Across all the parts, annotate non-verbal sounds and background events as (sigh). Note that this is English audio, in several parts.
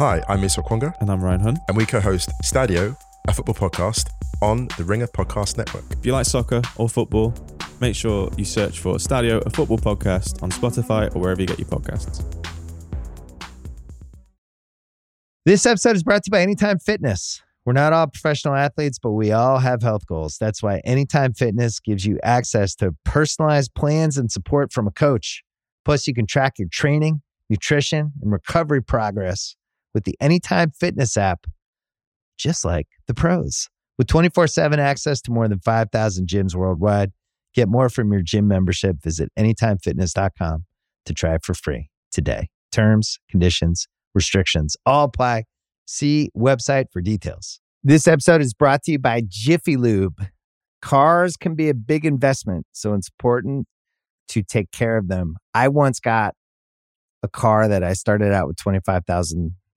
Hi, I'm Musa Okwonga, And I'm Ryan Hunt. and we co-host Stadio, a football podcast on the Ringer Podcast Network. If you like soccer or football, make sure you search for Stadio, a football podcast on Spotify or wherever you get your podcasts. This episode is brought to you by Anytime Fitness. We're not all professional athletes, but we all have health goals. That's why Anytime Fitness gives you access to personalized plans and support from a coach. Plus, you can track your training, nutrition, and recovery progress with the Anytime Fitness app, just like the pros. With 24 7 access to more than 5,000 gyms worldwide, get more from your gym membership. Visit AnytimeFitness.com to try it for free today. Terms, conditions, restrictions all apply. See website for details. This episode is brought to you by Jiffy Lube. Cars can be a big investment, so it's important to take care of them. I once got a car that I started out with 25,000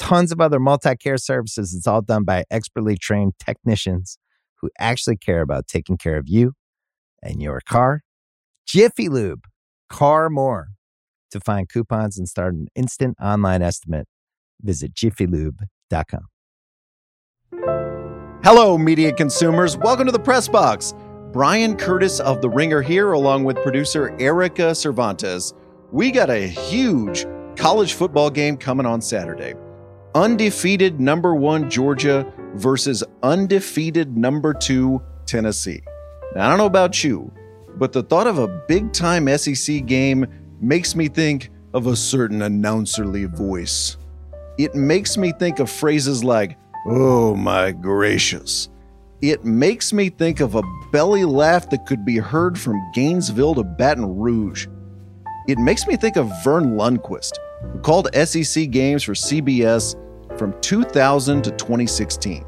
tons of other multi care services. It's all done by expertly trained technicians who actually care about taking care of you and your car. Jiffy Lube, car more. To find coupons and start an instant online estimate, visit jiffylube.com. Hello, media consumers. Welcome to the Press Box. Bryan Curtis of The Ringer here, along with producer Erika Cervantes. We got a huge college football game coming on Saturday. Undefeated number one Georgia versus undefeated number two Tennessee. Now, I don't know about you, but the thought of a big time SEC game makes me think of a certain announcerly voice. It makes me think of phrases like, Oh my gracious. It makes me think of a belly laugh that could be heard from Gainesville to Baton Rouge. It makes me think of Verne Lundquist, who called SEC games for CBS from 2000 to 2016.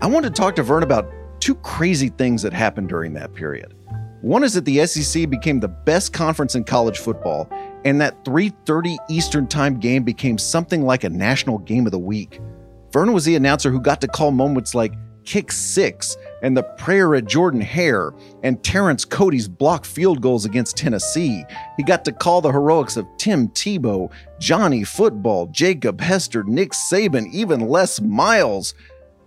I want to talk to Verne about two crazy things that happened during that period. One is that the SEC became the best conference in college football, and that 3:30 Eastern Time game became something like a national game of the week. Verne was the announcer who got to call moments like kick six and the prayer at Jordan Hare and Terrence Cody's block field goals against Tennessee. He got to call the heroics of Tim Tebow, Johnny Football, Jacob Hester, Nick Saban, even Les Miles.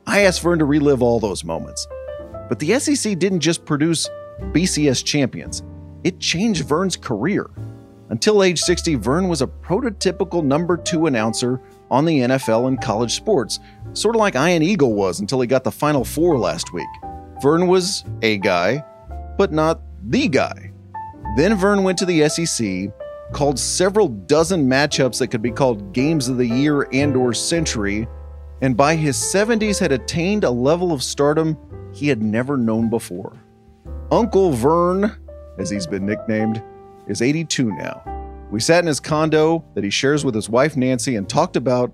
I asked Verne to relive all those moments. But the SEC didn't just produce BCS champions, it changed Verne's career. Until age 60, Verne was a prototypical number two announcer on the NFL and college sports, sort of like Ian Eagle was until he got the Final Four last week. Verne was a guy, but not the guy. Then Verne went to the SEC, called several dozen matchups that could be called games of the year and or century, and by his 70s had attained a level of stardom he had never known before. Uncle Verne, as he's been nicknamed, is 82 now. We sat in his condo that he shares with his wife Nancy and talked about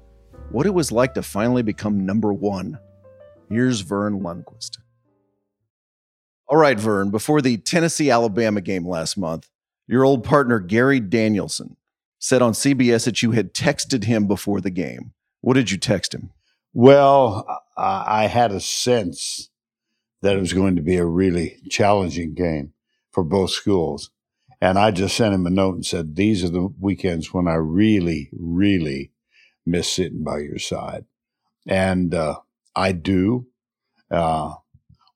what it was like to finally become number one. Here's Verne Lundquist. All right, Verne, before the Tennessee Alabama game last month, your old partner Gary Danielson said on CBS that you had texted him before the game. What did you text him? Well, I I had a sense that it was going to be a really challenging game for both schools. And I just sent him a note and said, These are the weekends when I really, really miss sitting by your side. And uh, I do. Uh,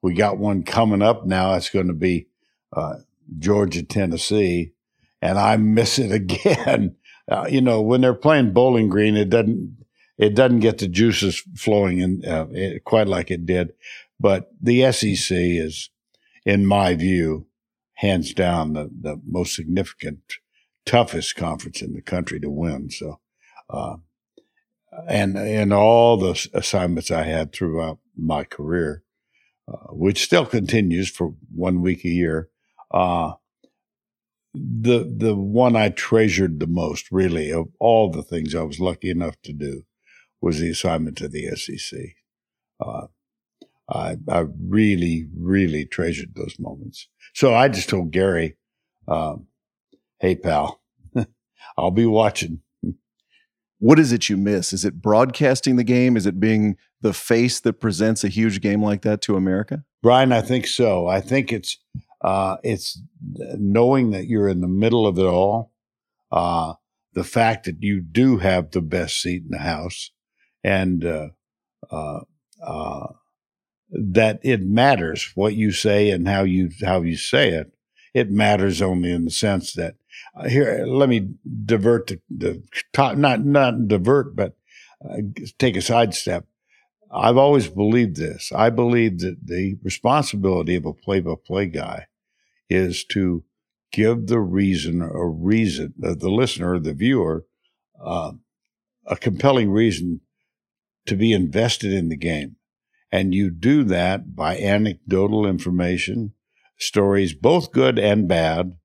we got one coming up now. It's going to be uh, Georgia, Tennessee. And I miss it (laughs) again. Uh, you know, when they're playing Bowling Green, it doesn't it doesn't get the juices flowing in uh, it, quite like it did. But the SEC is, in my view, hands down the, the most significant, toughest conference in the country to win. So, uh, and and all the assignments I had throughout my career, uh, which still continues for one week a year, uh, the the one I treasured the most, really, of all the things I was lucky enough to do, was the assignment to the SEC. I, I, I really, really treasured those moments. So I just told Gary, um, "Hey, pal, (laughs) I'll be watching." What is it you miss? Is it broadcasting the game? Is it being the face that presents a huge game like that to America? Bryan, I think so. I think it's uh, it's knowing that you're in the middle of it all. Uh, the fact that you do have the best seat in the house, and uh, uh, uh that it matters what you say and how you how you say it. It matters only in the sense that uh, here. Let me divert the, the not not divert, but uh, take a sidestep. I've always believed this. I believe that the responsibility of a play-by-play guy is to give the reason a reason, uh, the listener, the viewer, uh, a compelling reason to be invested in the game. And you do that by anecdotal information, stories, both good and bad,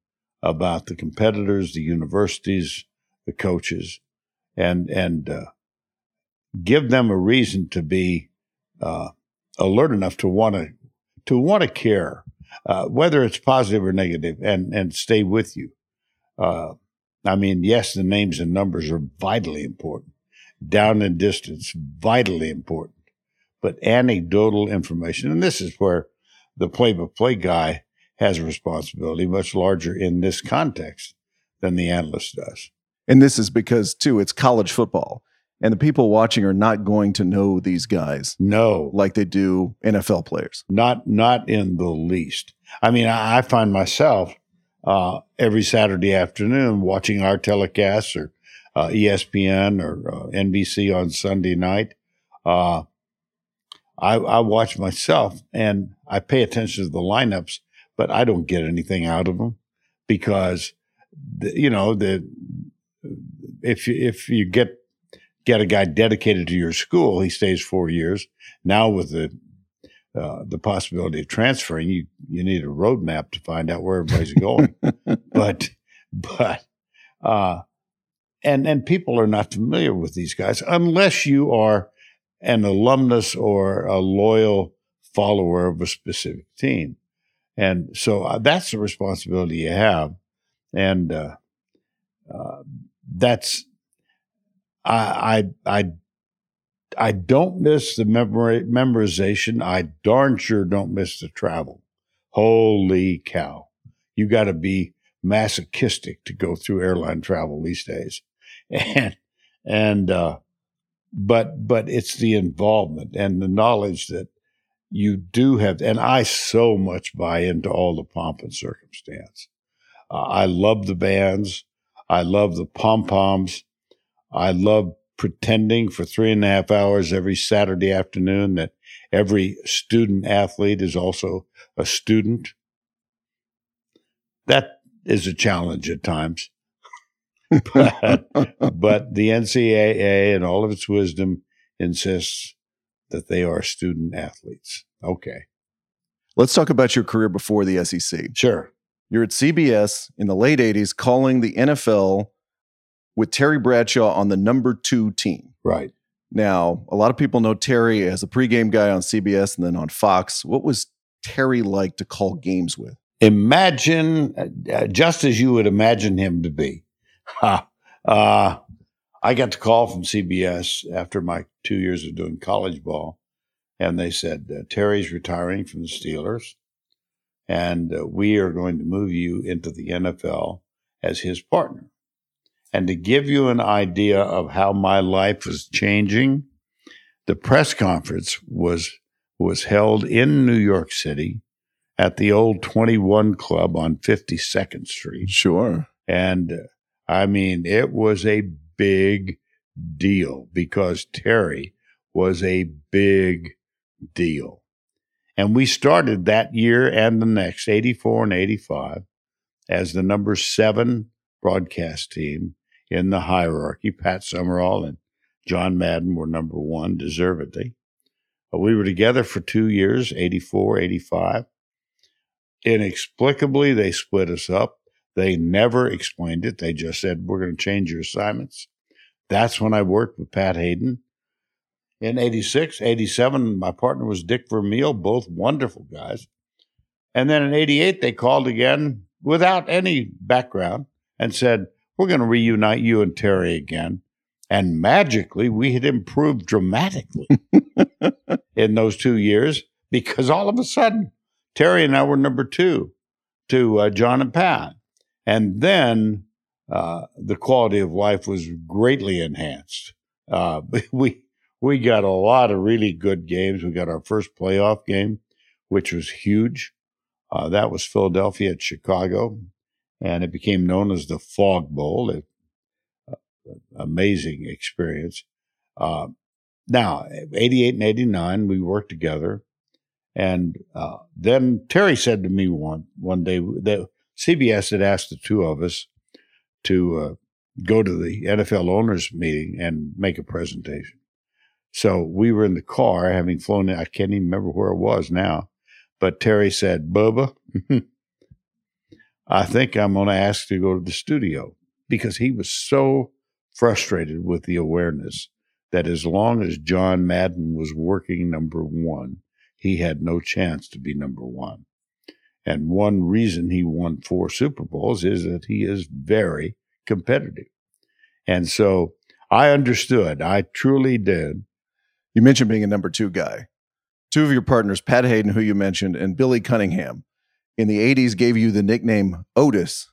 about the competitors, the universities, the coaches, and and uh, give them a reason to be uh, alert enough to want to to want to care, uh, whether it's positive or negative, and and stay with you. Uh, I mean, yes, the names and numbers are vitally important. Down and distance, vitally important. But anecdotal information, and this is where the play-by-play guy has a responsibility much larger in this context than the analyst does. And this is because, too, it's college football. And the people watching are not going to know these guys. No. Like they do NFL players. Not not in the least. I mean, I, I find myself uh, every Saturday afternoon watching our telecasts or uh, ESPN or uh, NBC on Sunday night. Uh, I, I watch myself and I pay attention to the lineups but I don't get anything out of them because, the, you know, the if you, if you get get a guy dedicated to your school, he stays four years. Now with the uh, the possibility of transferring, you you need a roadmap to find out where everybody's going. (laughs) but but uh, and and people are not familiar with these guys unless you are an alumnus or a loyal follower of a specific team. And so uh, that's the responsibility you have. And uh, uh, that's, I, I, I, I don't miss the memori- memorization. I darn sure don't miss the travel. Holy cow. You got to be masochistic to go through airline travel these days. (laughs) And, and, uh, but, but it's the involvement and the knowledge that you do have, and I so much buy into all the pomp and circumstance. Uh, I love the bands. I love the pom poms. I love pretending for three and a half hours every Saturday afternoon that every student athlete is also a student. That is a challenge at times. (laughs) but, but the NCAA and all of its wisdom insists that they are student athletes. Okay. Let's talk about your career before the SEC. Sure. You're at CBS in the late 80s calling the NFL with Terry Bradshaw on the number two team. Right. Now, a lot of people know Terry as a pregame guy on CBS and then on Fox. What was Terry like to call games with? Imagine uh, just as you would imagine him to be. Uh, I got the call from CBS after my two years of doing college ball, and they said uh, Terry's retiring from the Steelers, and uh, we are going to move you into the NFL as his partner. And to give you an idea of how my life was changing, the press conference was was held in New York City at the old 21 Club on 52nd Street. Sure. And uh, I mean, it was a big deal because Terry was a big deal. And we started that year and the next, 84 and 85, as the number seven broadcast team in the hierarchy. Pat Summerall and John Madden were number one, deservedly. But we were together for two years, 84, 85. Inexplicably, they split us up. They never explained it. They just said, we're going to change your assignments. That's when I worked with Pat Hayden. in 86, 87, my partner was Dick Vermeil, both wonderful guys. And then in 88, they called again without any background and said, We're going to reunite you and Terry again. And magically, we had improved dramatically (laughs) in those two years because all of a sudden, Terry and I were number two to uh, John and Pat. And then uh, the quality of life was greatly enhanced. Uh, (laughs) we we got a lot of really good games. We got our first playoff game, which was huge. Uh, that was Philadelphia at Chicago, and it became known as the Fog Bowl. It, uh, amazing experience. Uh, now, 88 and 89, we worked together. And uh, then Terry said to me one, one day that CBS had asked the two of us to uh, go to the NFL owners meeting and make a presentation. So we were in the car having flown in. I can't even remember where it was now. But Terry said, Bubba, (laughs) I think I'm going to ask to go to the studio because he was so frustrated with the awareness that as long as John Madden was working number one, he had no chance to be number one. And one reason he won four Super Bowls is that he is very competitive. And so I understood, I truly did. You mentioned being a number two guy. Two of your partners, Pat Hayden, who you mentioned, and Billy Cunningham, in the 80s gave you the nickname Otis,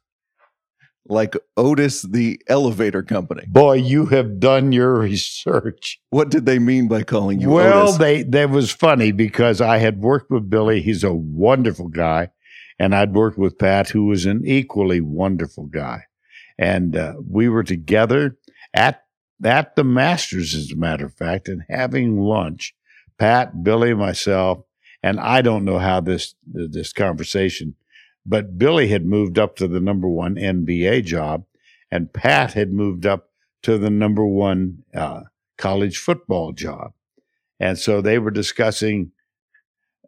like Otis the elevator company. Boy, you have done your research. What did they mean by calling you well, Otis? they that was funny because I had worked with Billy. He's a wonderful guy, and I'd worked with Pat, who was an equally wonderful guy, and uh, we were together at at the Masters, as a matter of fact, and having lunch. Pat, Billy, myself, and I don't know how this this conversation, but Billy had moved up to the number one NBA job, and Pat had moved up to the number one uh, college football job, and so they were discussing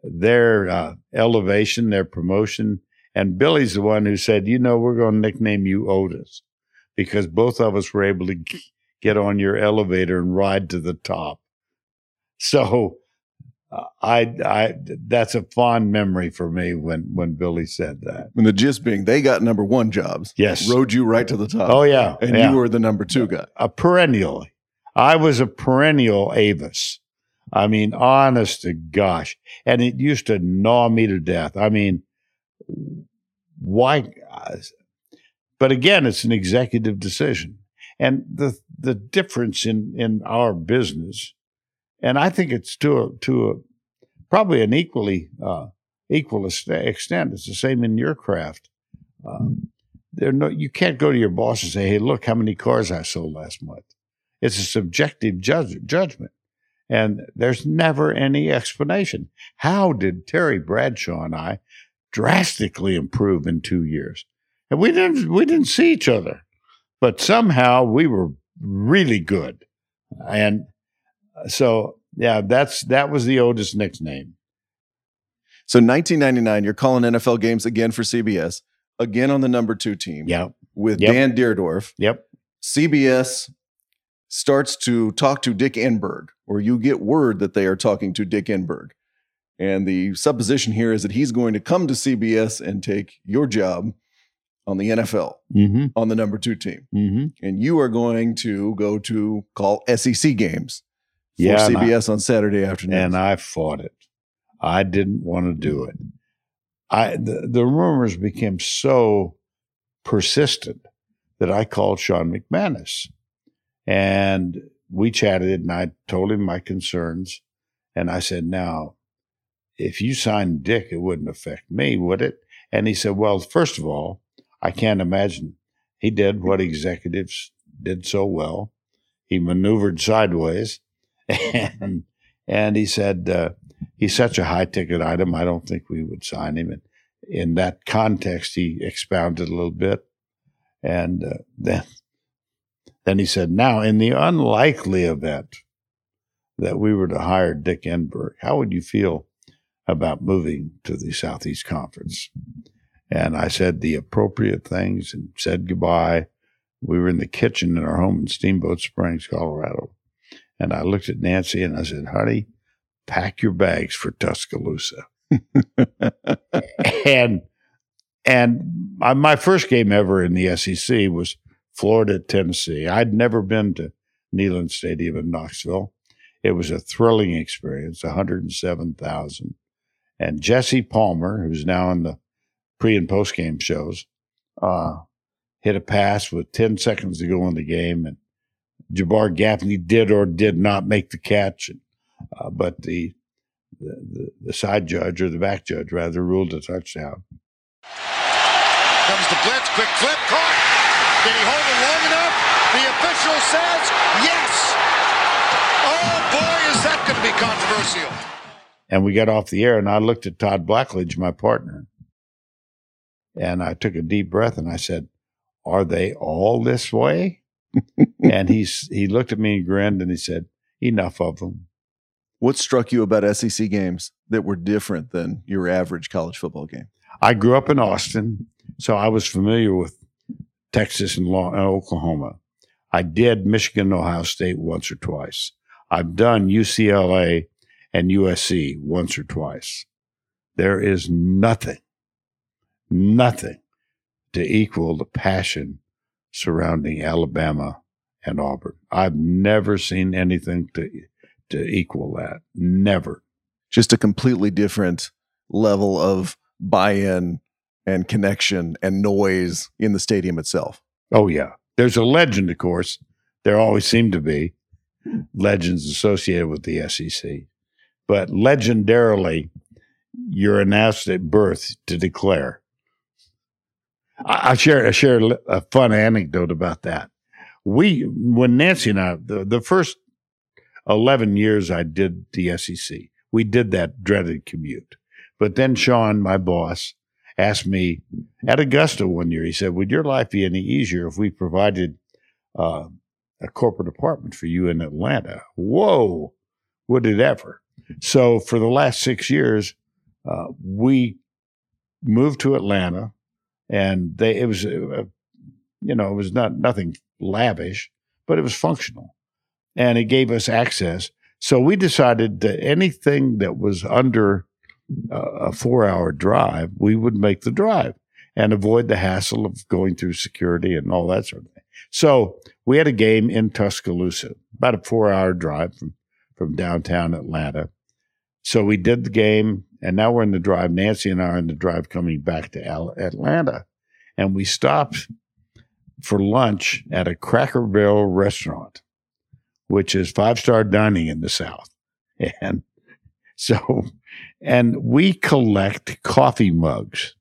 their uh, elevation, their promotion, and Billy's the one who said, "You know, we're going to nickname you Otis." Because both of us were able to get on your elevator and ride to the top. So uh, I, I, that's a fond memory for me when, when Billy said that. And the gist being they got number one jobs. Yes. Rode you right to the top. Oh yeah. And yeah. you were the number two guy. a perennial. I was a perennial Avis. I mean, honest to gosh. And it used to gnaw me to death. I mean, why? But again, it's an executive decision. And the the difference in in our business, and I think it's to a to a probably an equally uh, equal extent. It's the same in your craft. Um, there no you can't go to your boss and say, "Hey, look how many cars I sold last month." It's a subjective judge, judgment, and there's never any explanation. How did Terry Bradshaw and I drastically improve in two years? And we didn't we didn't see each other but somehow we were really good. And so, yeah, that's that was the oldest nickname. So 1999, you're calling NFL games again for CBS, again on the number two team Yep, with Yep. Dan Dierdorf. yep, CBS starts to talk to Dick Enberg, or you get word that they are talking to Dick Enberg. And the supposition here is that he's going to come to CBS and take your job on the NFL mm-hmm, on the number two team. mm-hmm. And you are going to go to call SEC games for Yeah, and I- CBS on Saturday afternoon. And I fought it. I didn't want to do it. I the, the rumors became so persistent that I called Sean McManus, and we chatted, and I told him my concerns, and I said, "Now, if you signed Dick, it wouldn't affect me, would it?" And he said, "Well, first of all, I can't imagine he did what executives did so well. He maneuvered sideways, (laughs) and and he said." Uh, he's such a high ticket item. I don't think we would sign him. And in that context, he expounded a little bit, and uh, then then he said, "Now, in the unlikely event that we were to hire Dick Enberg, how would you feel about moving to the Southeast Conference?" And I said the appropriate things and said goodbye. We were in the kitchen in our home in Steamboat Springs, Colorado. And I looked at Nancy and I said, honey, pack your bags for Tuscaloosa. (laughs) and and my, my first game ever in the SEC was Florida, Tennessee. I'd never been to Neyland Stadium in Knoxville. It was a thrilling experience, 107,000. And Jesse Palmer, who's now in the pre and post game shows, uh, hit a pass with 10 seconds to go in the game. And Jabbar Gaffney did or did not make the catch. Uh, but the, the, the side judge or the back judge rather ruled a touchdown. Comes the blitz, quick flip. Did he hold it long enough? The official says yes. Oh boy, is that going to be controversial. And we got off the air, and I looked at Todd Blackledge, my partner, and I took a deep breath and I said, Are they all this way? (laughs) and he's he looked at me and grinned and he said, Enough of them. What struck you about SEC games that were different than your average college football game? I grew up in Austin. So I was familiar with Texas and uh, Oklahoma. I did Michigan and Ohio State once or twice. I've done UCLA and USC once or twice. There is nothing, nothing to equal the passion surrounding Alabama and Auburn. I've never seen anything to to equal that. Never. Just a completely different level of buy-in and connection and noise in the stadium itself. Oh, yeah. There's a legend, of course. There always seem to be legends associated with the SEC. But legendarily, you're announced at birth to declare. I, I share I share a fun anecdote about that. We when Nancy and I the, the first eleven years I did the SEC, we did that dreaded commute. But then Sean, my boss, asked me at Augusta one year, he said, Would your life be any easier if we provided uh, a corporate apartment for you in Atlanta? Whoa, would it ever? So for the last six years, uh, we moved to Atlanta, and they it was uh, you know it was not nothing lavish, but it was functional, and it gave us access. So we decided that anything that was under a four hour drive, we would make the drive and avoid the hassle of going through security and all that sort of thing. So we had a game in Tuscaloosa, about a four hour drive from, from downtown Atlanta. So we did the game, and now we're in the drive. Nancy and I are in the drive coming back to Atlanta. And we stopped for lunch at a Cracker Barrel restaurant, which is five star dining in the South. (laughs) And so and we collect coffee mugs.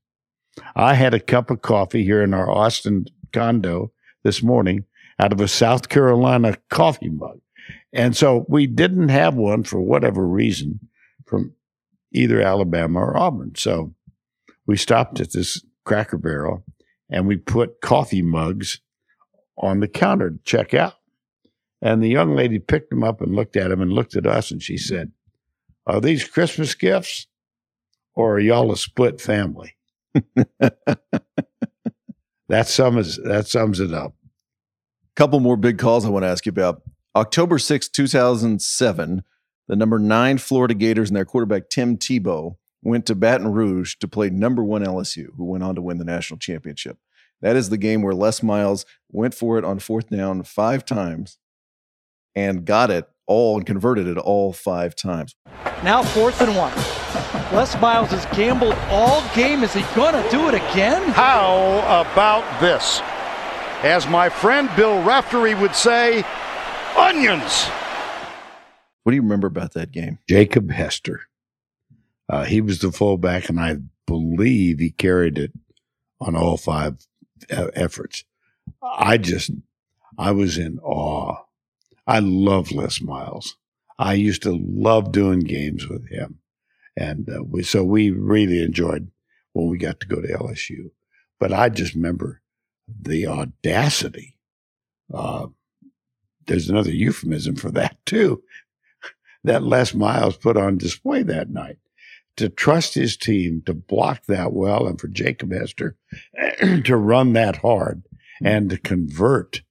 I had a cup of coffee here in our Austin condo this morning out of a South Carolina coffee mug. And so we didn't have one for whatever reason from either Alabama or Auburn. So we stopped at this cracker barrel and we put coffee mugs on the counter to check out. And the young lady picked them up and looked at them and looked at us and she said, are these Christmas gifts or are y'all a split family? (laughs) that sums that sums it up. Couple more big calls I want to ask you about. October 6, 2007, the number nine Florida Gators and their quarterback Tim Tebow went to Baton Rouge to play number one LSU, who went on to win the national championship. That is the game where Les Miles went for it on fourth down five times and got it all and converted it all five times. Now fourth and one. Les Miles has gambled all game. Is he going to do it again? How about this? As my friend Bill Raftery would say, onions. What do you remember about that game? Jacob Hester. Uh, he was the fullback, and I believe he carried it on all five uh, efforts. I just, I was in awe I love Les Miles. I used to love doing games with him. And uh, we, so we really enjoyed when we got to go to LSU. But I just remember the audacity. Uh, there's another euphemism for that too. (laughs) that Les Miles put on display that night. To trust his team to block that well and for Jacob Hester (clears throat) to run that hard and to convert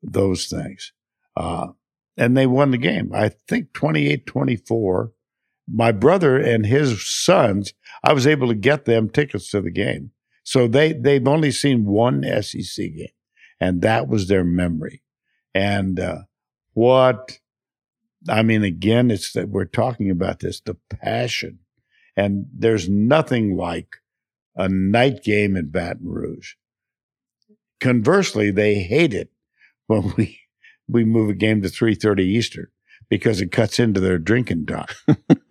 those things. Uh, and they won the game. I think 28 24. My brother and his sons, I was able to get them tickets to the game. So they, they've only seen one SEC game, and that was their memory. And uh, what, I mean, again, it's that we're talking about this the passion. And there's nothing like a night game in Baton Rouge. Conversely, they hate it when (laughs) we we move a game to 3:30 Eastern because it cuts into their drinking time. (laughs)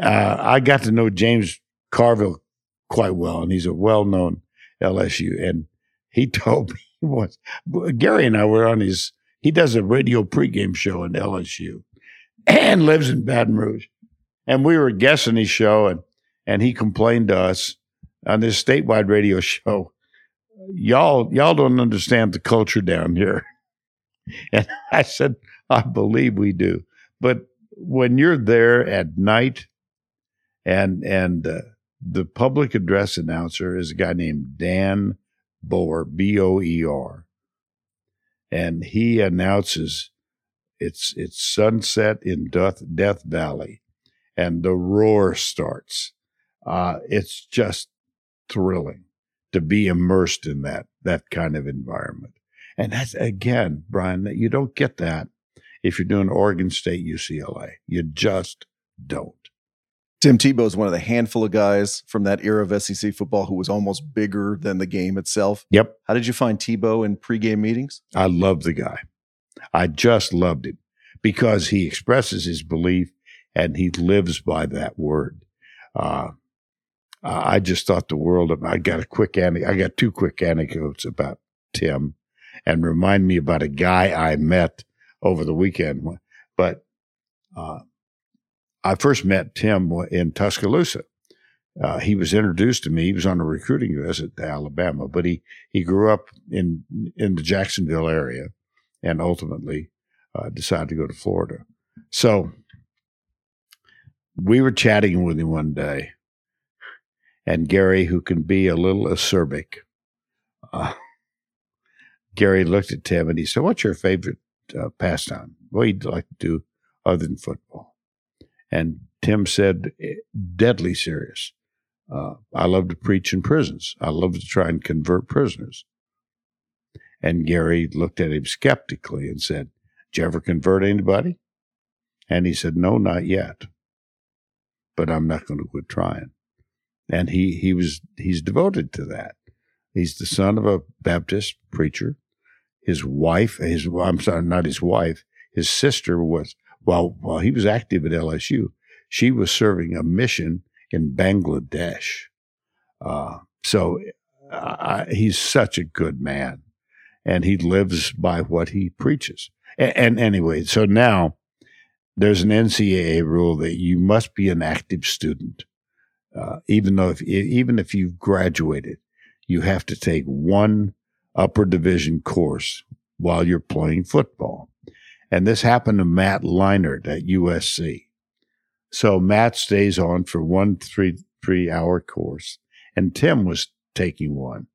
uh, I got to know James Carville quite well, and he's a well-known LSU. And he (laughs) told me once, Gary and I were on his. He does a radio pregame show in LSU, and lives in Baton Rouge. And we were guessing his show, and and he complained to us on this statewide radio (laughs) show y'all y'all don't understand the culture down here. (laughs) And I said, I believe we do. But when you're there at night and and uh, the public address announcer is a guy named Dan Boer, B O E R. And he announces it's it's sunset in Death, Death Valley and the roar starts. Uh, it's just thrilling to be immersed in that that kind of environment. And that's again, Bryan, that you don't get that if you're doing Oregon State, UCLA. You just don't. Tim Tebow is one of the handful of guys from that era of SEC football who was almost bigger than the game itself. Yep. How did you find Tebow in pregame meetings? I love the guy. I just loved him because he expresses his belief and he lives by that word. Uh, uh, I just thought the world of. I got a quick I got two quick anecdotes about Tim, and remind me about a guy I met over the weekend. But uh, I first met Tim in Tuscaloosa. Uh, he was introduced to me. He was on a recruiting visit to Alabama, but he he grew up in in the Jacksonville area, and ultimately uh, decided to go to Florida. So we were chatting with him one day and Gary, who can be a little acerbic. Uh, Gary looked at Tim and he said, What's your favorite uh, pastime? What do you like to do other than football? And Tim said, eh, Deadly serious. Uh, I love to preach in prisons. I love to try and convert prisoners. And Gary looked at him skeptically and said, Did you ever convert anybody? And he said, No, not yet. But I'm not going to quit trying and he he was he's devoted to that. He's the son of a Baptist preacher. His wife, his I'm sorry, not his wife. His sister was while while he was active at LSU, she was serving a mission in Bangladesh. Uh, so uh, he's such a good man, and he lives by what he preaches. And, and anyway, so now there's an NCAA rule that you must be an active student uh, even though if even if you've graduated, you have to take one upper division course while you're playing football. And this happened to Matt Leinart at USC. So Matt stays on for one three three hour course, and Tim was taking one,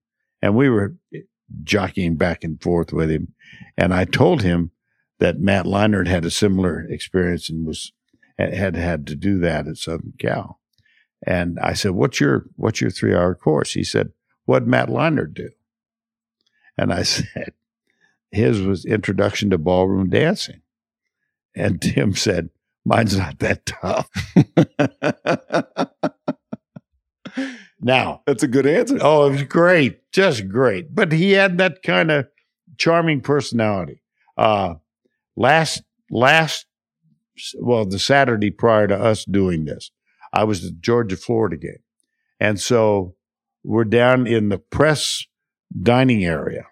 and we were jockeying back and forth with him. And I told him that Matt Leinart had a similar experience and was had had to do that at Southern Cal. And I said, "What's your what's your three hour course?" He said, "What Matt Leinart do?" And I (laughs) said, "His was Introduction to Ballroom Dancing." And Tim said, "Mine's not that tough." (laughs) now that's a good answer. Oh, it was great, just great. But he had that kind of charming personality. Uh, last last well, the Saturday prior to us doing this, I was the Georgia Florida game. And so we're down in the press dining area.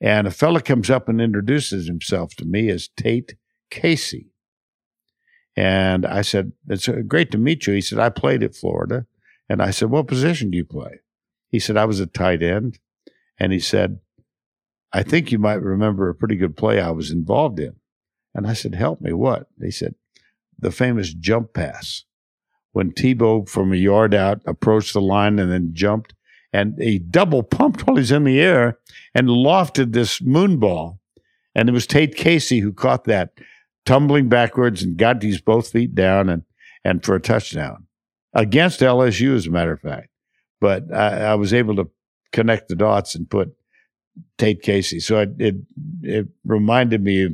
And a fella comes up and introduces himself to me as Tate Casey. And I said, It's uh, great to meet you. He said, I played at Florida. And I said, What position do you play? He said, I was a tight end. And he said, I think you might remember a pretty good play I was involved in. And I said, Help me, what? He said, The famous jump pass when Tebow from a yard out approached the line and then jumped and he double pumped while he's in the air and lofted this moon ball. And it was Tate Casey who caught that tumbling backwards and got these both feet down and, and for a touchdown against LSU, as a matter of fact. But I, I was able to connect the dots and put Tate Casey. So it, it, it reminded me of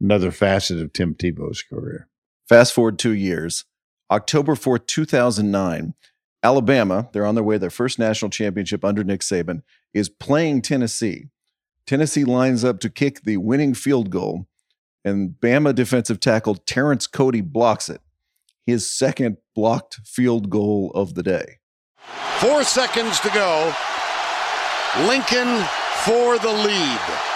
another facet of Tim Tebow's career. Fast forward two years, October 4th, 2009, Alabama, they're on their way to their first national championship under Nick Saban, is playing Tennessee. Tennessee lines up to kick the winning field goal, and Bama defensive tackle Terrence Cody blocks it. His second blocked field goal of the day. Four seconds to go. Lincoln for the lead.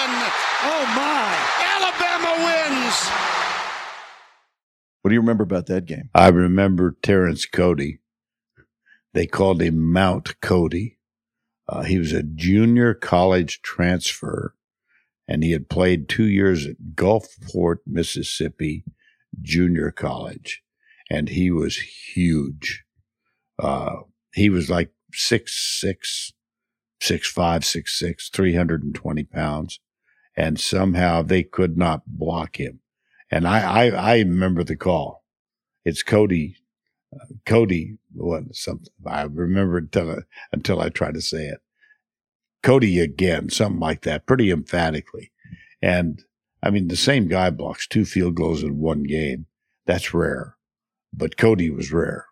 10. Oh, my. Alabama wins. What do you remember about that game? I remember Terrence Cody. They called him Mount Cody. Uh, he was a junior college transfer, and he had played two years at Gulfport, Mississippi Junior College, and he was huge. Uh, he was like six six, six five, six six, three hundred and twenty pounds and somehow they could not block him. And I, I, I remember the call. It's Cody, uh, Cody, what something I remember until I, until I try to say it. Cody again, something like that, pretty emphatically. And I mean, the same guy blocks two field goals in one game. That's rare, but Cody was rare.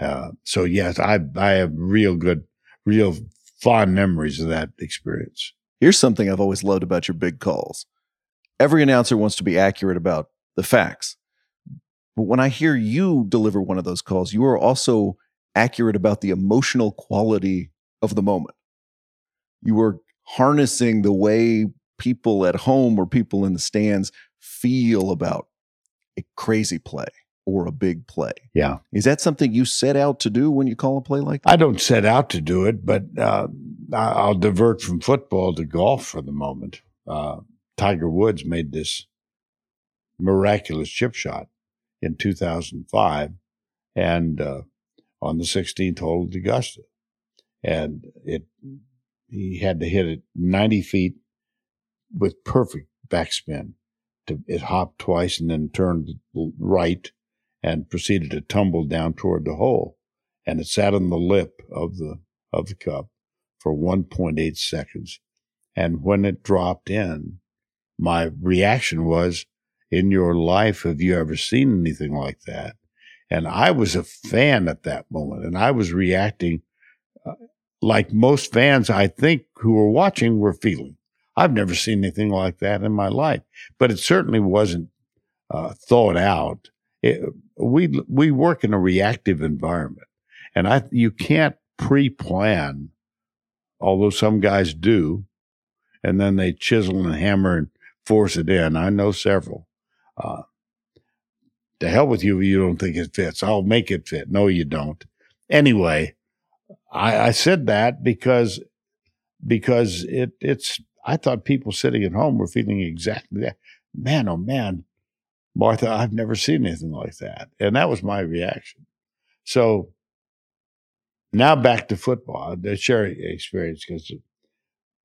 Uh, so yes, I I have real good, real fond memories of that experience. Here's something I've always loved about your big calls. Every announcer wants to be accurate about the facts. But when I hear you deliver one of those calls, you are also accurate about the emotional quality of the moment. You are harnessing the way people at home or people in the stands feel about a crazy play or a big play. Yeah. Is that something you set out to do when you call a play like that? I don't set out to do it, but uh, I'll divert from football to golf for the moment. Uh, Tiger Woods made this miraculous chip shot in 2005 and uh, on the 16th hole at Augusta. And it he had to hit it 90 feet with perfect backspin. To, it hopped twice and then turned right and proceeded to tumble down toward the hole. And it sat on the lip of the of the cup for 1.8 seconds. And when it dropped in, my reaction was, in your life, have you ever seen anything like that? And I was a fan at that moment, and I was reacting uh, like most fans, I think, who were watching were feeling. I've never seen anything like that in my life, but it certainly wasn't uh, thought out. It, we we work in a reactive environment, and I you can't pre-plan, although some guys do, and then they chisel and hammer and force it in. I know several. Uh, to hell with you, you don't think it fits. I'll make it fit. No, you don't. Anyway, I, I said that because because it it's I thought people sitting at home were feeling exactly that. Man, oh man, Martha, I've never seen anything like that. And that was my reaction. So now back to football, the share experience, because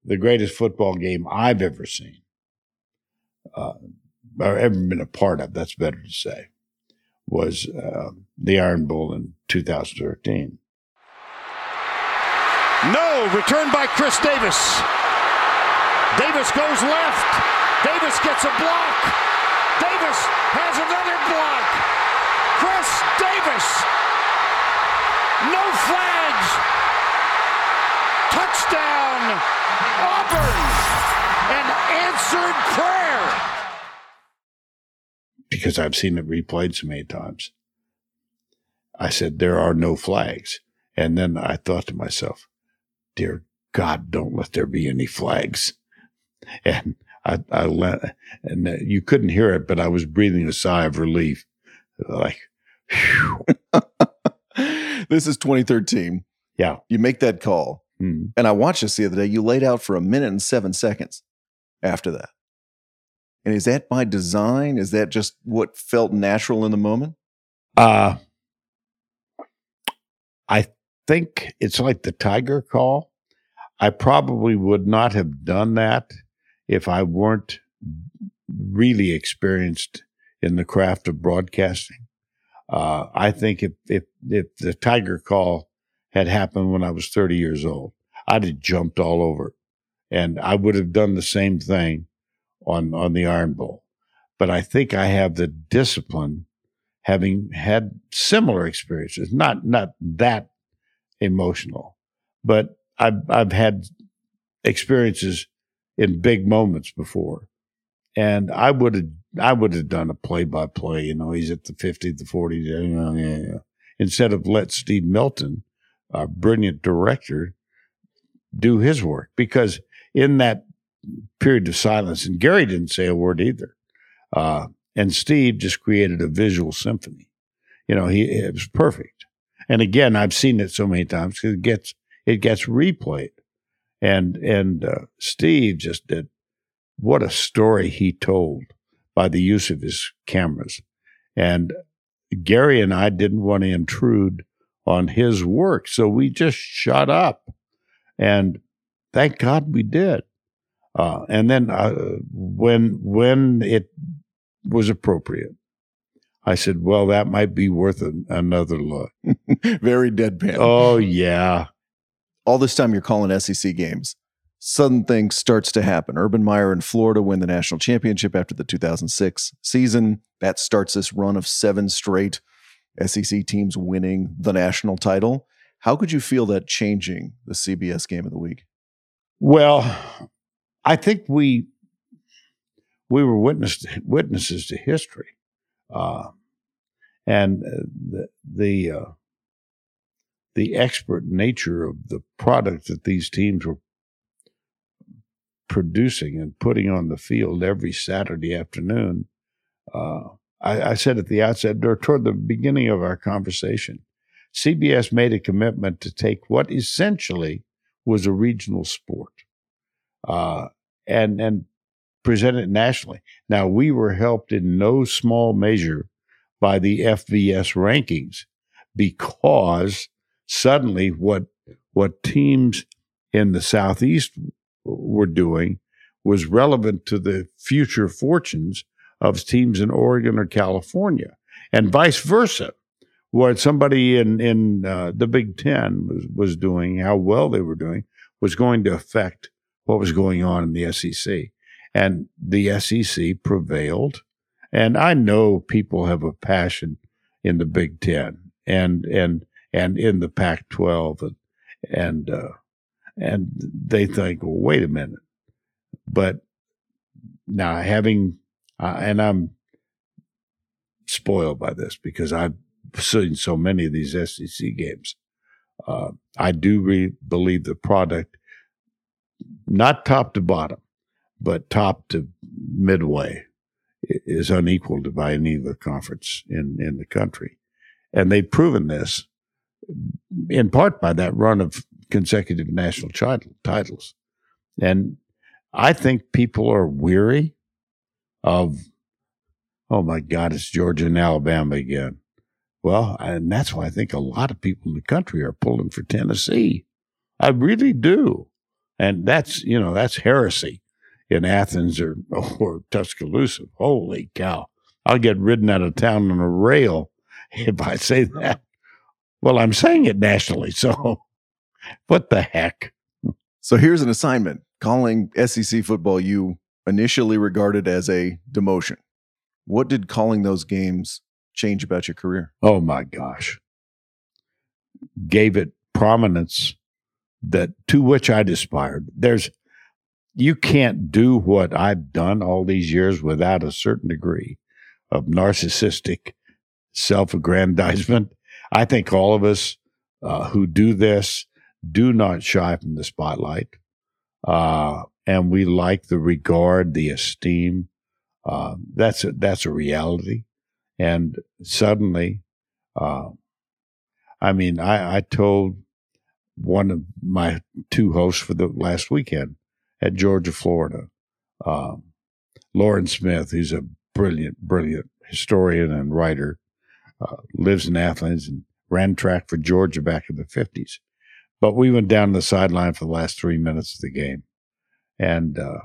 the greatest football game I've ever seen, uh, or ever been a part of, that's better to say, was uh, the Iron Bowl in 2013. No, returned by Chris Davis. Davis goes left. Davis gets a block. Davis has another block. Chris Davis. No flags. Touchdown. Auburn. An answered prayer. because I've seen it replayed so many times. I said, there are no flags. And then I thought to myself, dear God, don't let there be any flags. (laughs) And I, I let, and you couldn't hear it, but I was breathing a sigh of relief. Like, (laughs) this is 2013. yeah. You make that call. Hmm. And I watched this the other day. You laid out for a minute and seven seconds after that. And is that by design? Is that just what felt natural in the moment? Uh, I think it's like the Tiger call. I probably would not have done that if I weren't really experienced in the craft of broadcasting. Uh, I think if, if, if the Tiger call had happened when I was 30 years old, I'd have jumped all over it. And I would have done the same thing on, on the Iron Bowl. But I think I have the discipline having had similar experiences, not, not that emotional, but I've, I've had experiences in big moments before. And I would have, I would have done a play by play. You know, he's at the 50, the 40, you know, yeah, yeah. Instead of let Steve Milton, our brilliant director, do his work because in that period of silence, and Gary didn't say a word either. Uh, and Steve just created a visual symphony. You know, he it was perfect. And again, I've seen it so many times because it gets it gets replayed. And and uh, Steve just did what a story he told by the use of his cameras. And Gary and I didn't want to intrude on his work, so we just shut up. And thank God we did. Uh, and then uh, when when it was appropriate, I said, "Well, that might be worth a, another look." (laughs) Very deadpan. Oh yeah. All this time you're calling SEC games. Sudden things starts to happen. Urban Meyer and Florida win the national championship after the 2006 season. That starts this run of seven straight SEC teams winning the national title. How could you feel that changing the CBS game of the week? Well, I think we we were witness witnesses to history, uh, and uh, the the uh, the expert nature of the product that these teams were producing and putting on the field every Saturday afternoon. Uh, I, I, said at the outset, or toward the beginning of our conversation, CBS made a commitment to take what essentially was a regional sport uh, and and present it nationally. Now we were helped in no small measure by the FBS rankings because suddenly what what teams in the southeast were doing was relevant to the future fortunes of teams in Oregon or California, and vice versa. What somebody in in uh, the Big Ten was, was doing, how well they were doing, was going to affect what was going on in the SEC, and the SEC prevailed. And I know people have a passion in the Big Ten and and and in the Pac-12, and and uh, and they think, well, wait a minute, but now having uh, and I'm spoiled by this because I've seen so many of these SEC games. Uh, I do re- believe the product, not top to bottom, but top to midway, is unequaled by any other conference in, in the country. And they've proven this in part by that run of consecutive national titles. And I think people are weary of, oh my God, it's Georgia and Alabama again. Well, and that's why I think a lot of people in the country are pulling for Tennessee. I really do. And that's, you know, that's heresy in Athens or, (laughs) or Tuscaloosa. Holy cow. I'll get ridden out of town on a rail (laughs) if I say that. Well, I'm saying it nationally. So (laughs) what the heck? So here's an assignment calling SEC football you initially regarded as a demotion. What did calling those games change about your career? Oh my gosh. Gave it prominence that to which I'd aspired. There's you can't do what I've done all these years without a certain degree of narcissistic self-aggrandizement I think all of us uh, who do this do not shy from the spotlight. Uh, and we like the regard, the esteem. Uh, that's a, that's a reality. And suddenly, uh, I mean, I, I told one of my two hosts for the last weekend at Georgia, Florida, um, Loran Smith, who's a brilliant, brilliant historian and writer, uh, lives in Athens and ran track for Georgia back in the 50s. But we went down to the sideline for the last three minutes of the game. And, uh,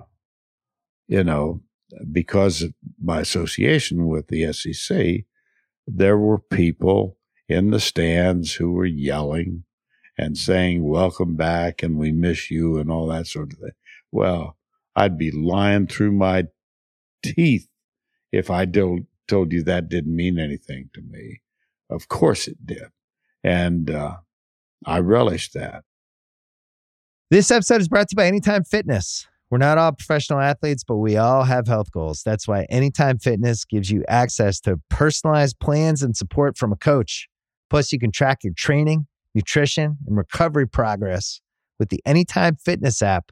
you know, because of my association with the SEC, there were people in the stands who were yelling and saying, Welcome back and we miss you and all that sort of thing. Well, I'd be lying through my teeth if I told, told you that didn't mean anything to me. Of course it did. And uh, I relished that. This episode is brought to you by Anytime Fitness. We're not all professional athletes, but we all have health goals. That's why Anytime Fitness gives you access to personalized plans and support from a coach. Plus, you can track your training, nutrition, and recovery progress with the Anytime Fitness app,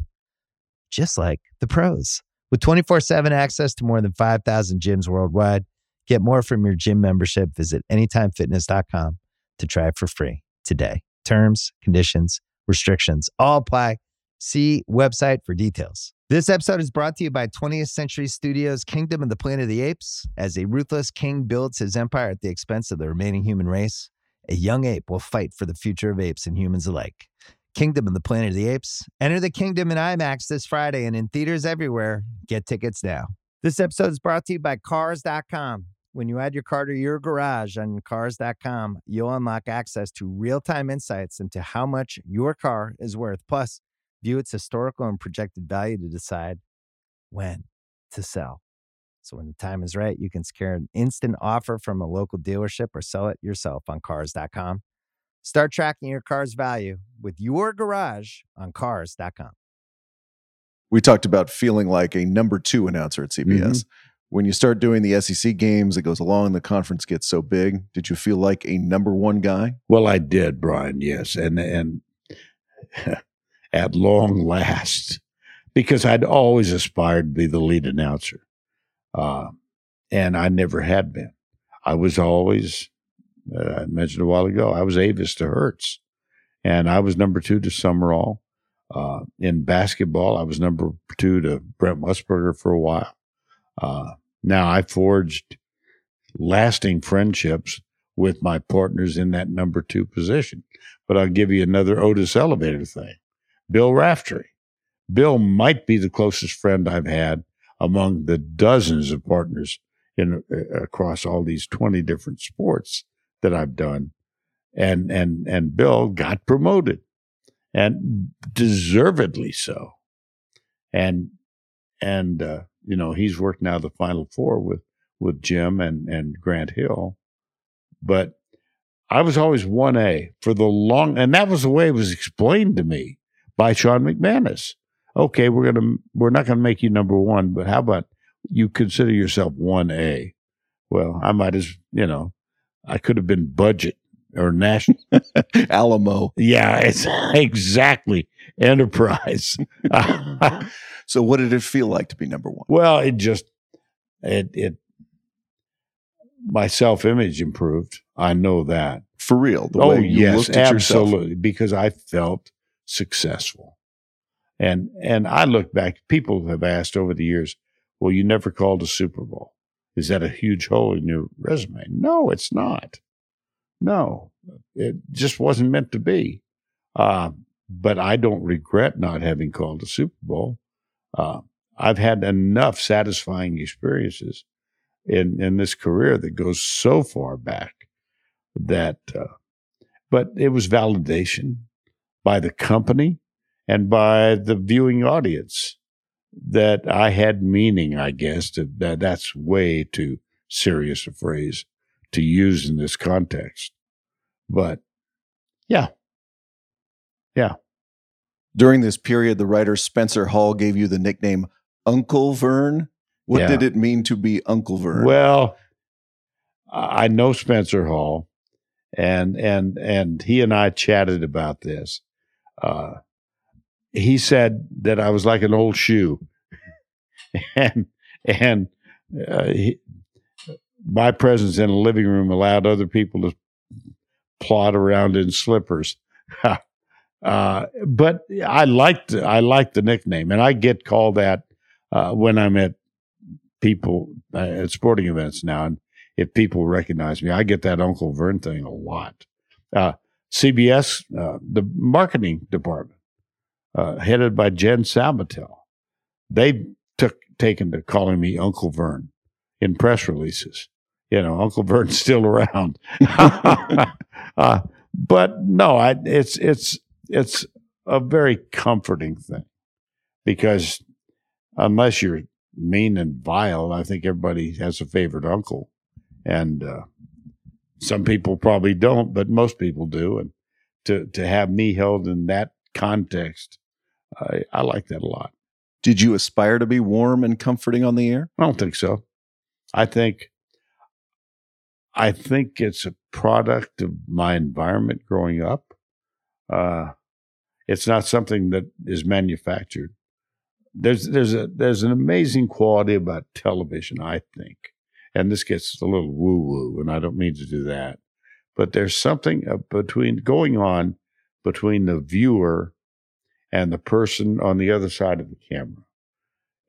just like the pros. With 24 7 access to more than 5,000 gyms worldwide, get more from your gym membership. Visit anytimefitness.com to try it for free today. Terms, conditions, restrictions all apply. See website for details. This episode is brought to you by 20th Century Studios' Kingdom of the Planet of the Apes. As a ruthless king builds his empire at the expense of the remaining human race, a young ape will fight for the future of apes and humans alike. Kingdom of the Planet of the Apes. Enter the kingdom in IMAX this Friday and in theaters everywhere. Get tickets now. This episode is brought to you by Cars.com. When you add your car to your garage on Cars.com, you'll unlock access to real time insights into how much your car is worth. Plus, view its historical and projected value to decide when to sell. So when the time is right, you can secure an instant offer from a local dealership or sell it yourself on cars.com. Start tracking your car's value with your garage on cars.com. We talked about feeling like a number two announcer at CBS. Mm-hmm. When you start doing the SEC games, it goes along, the conference gets so big. Did you feel like a number one guy? Well, I did, Bryan. Yes, and and (laughs) at long last, because I'd always aspired to be the lead announcer, uh, and I never had been. I was always, uh, I mentioned a while ago, I was Avis to Hertz, and I was number two to Summerall. Uh, in basketball, I was number two to Brent Musburger for a while. Uh, now I forged lasting friendships with my partners in that number two position. But I'll give you another Otis Elevator thing. Bill Raftery. Bill might be the closest friend I've had among the dozens of partners in uh, across all these 20 different sports that I've done. And and and Bill got promoted and deservedly so. And and uh, you know, he's worked now the final four with with Jim and and Grant Hill. But I was always 1A for the long and that was the way it was explained to me by Sean McManus. Okay, we're gonna we're not gonna make you number one, but how about you consider yourself one A? Well, I might as you know, I could have been budget or national (laughs) Alamo. Yeah, it's exactly enterprise. (laughs) so, what did it feel like to be number one? Well, it just it it my self image improved. I know that for real. oh yes, absolutely, yourself. because I felt successful. And and I look back. People have asked over the years, "Well, you never called a Super Bowl. Is that a huge hole in your resume?" No, it's not. No, it just wasn't meant to be. Uh, but I don't regret not having called a Super Bowl. Uh, I've had enough satisfying experiences in in this career that goes so far back that. Uh, but it was validation by the company and by the viewing audience that I had meaning. I guess that that's way too serious a phrase to use in this context. But yeah. Yeah. During this period, the writer Spencer Hall gave you the nickname Uncle Verne. What yeah. did it mean to be Uncle Verne? Well, I know Spencer Hall, and and and he and I chatted about this. Uh, he said that I was like an old shoe, (laughs) and and uh, he, my presence in a living room allowed other people to plod around in slippers. (laughs) uh, but I liked I liked the nickname, and I get called that uh, when I'm at people uh, at sporting events now, and if people recognize me, I get that Uncle Verne thing a lot. Uh, CBS, uh, the marketing department, uh, headed by Jen Sabatelle, they took taken to calling me Uncle Verne in press releases. You know, Uncle Verne's still around. (laughs) (laughs) uh, but no, I, it's it's it's a very comforting thing because unless you're mean and vile, I think everybody has a favorite uncle, and uh, some people probably don't, but most people do. And to to have me held in that context, I, I like that a lot. Did you aspire to be warm and comforting on the air? I don't think so. I think I think it's a product of my environment growing up. Uh, it's not something that is manufactured. There's there's a there's an amazing quality about television, I think, and this gets a little woo woo, and I don't mean to do that, but there's something between going on between the viewer and the person on the other side of the camera,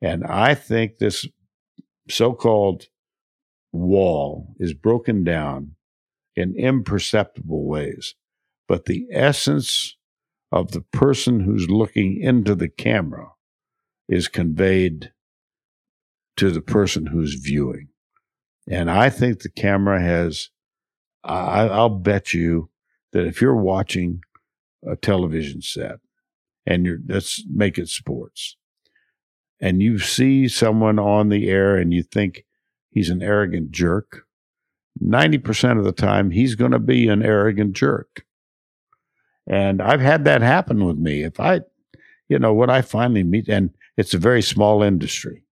and I think this so-called wall is broken down in imperceptible ways, but the essence of the person who's looking into the camera is conveyed to the person who's viewing. And I think the camera has, I, I'll bet you that if you're watching a television set and you're, let's make it sports, and you see someone on the air and you think he's an arrogant jerk, 90% of the time he's going to be an arrogant jerk. And I've had that happen with me. If I, you know, when I finally meet, and it's a very small industry,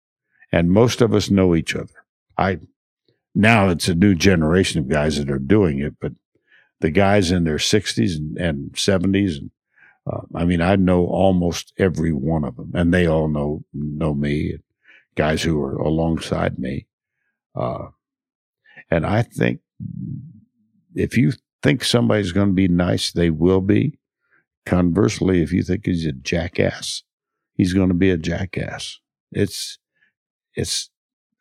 and most of us know each other. I, now it's a new generation of guys that are doing it, but the guys in their 60s and, and 70s, and uh, I mean, I know almost every one of them, and they all know know me, guys who are alongside me. Uh, and I think if you think somebody's going to be nice, they will be. Conversely, if you think he's a jackass, he's going to be a jackass. It's, it's,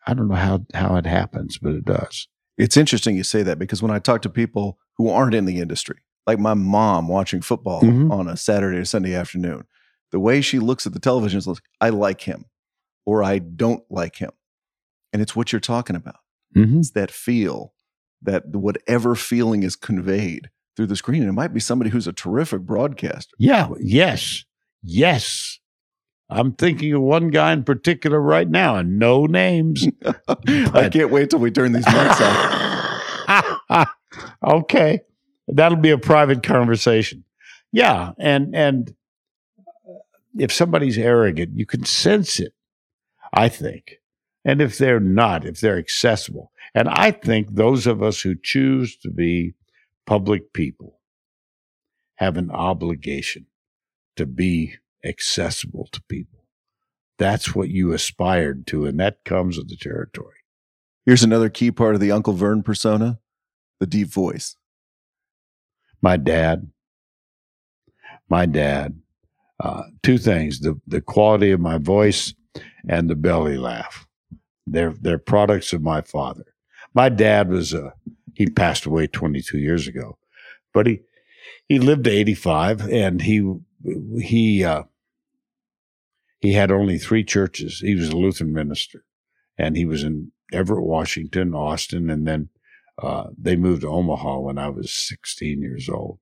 I don't know how, how it happens, but it does. It's interesting you say that because when I talk to people who aren't in the industry, like my mom watching football Mhm. on a Saturday or Sunday afternoon, the way she looks at the television is like, I like him or I don't like him. And it's what you're talking about. Mm-hmm. It's that feel, that whatever feeling is conveyed through the screen. And it might be somebody who's a terrific broadcaster. Yeah. Yes. Yes. I'm thinking of one guy in particular right now, and no names. (laughs) I can't wait till we turn these mics off. (laughs) okay, that'll be a private conversation. Yeah, and and if somebody's arrogant, you can sense it. I think, and if they're not, if they're accessible, and I think those of us who choose to be public people have an obligation to be accessible to people. That's what you aspired to, and that comes with the territory. Here's another key part of the Uncle Verne persona the deep voice. my dad, my dad, uh, two things: the the quality of my voice and the belly laugh. They're they're products of my father. My dad was a he passed away 22 years ago, but he he lived to 85, and he he uh, he had only three churches. He was a Lutheran minister, and he was in Everett, Washington, Austin, and then uh, they moved to Omaha when I was 16 years old.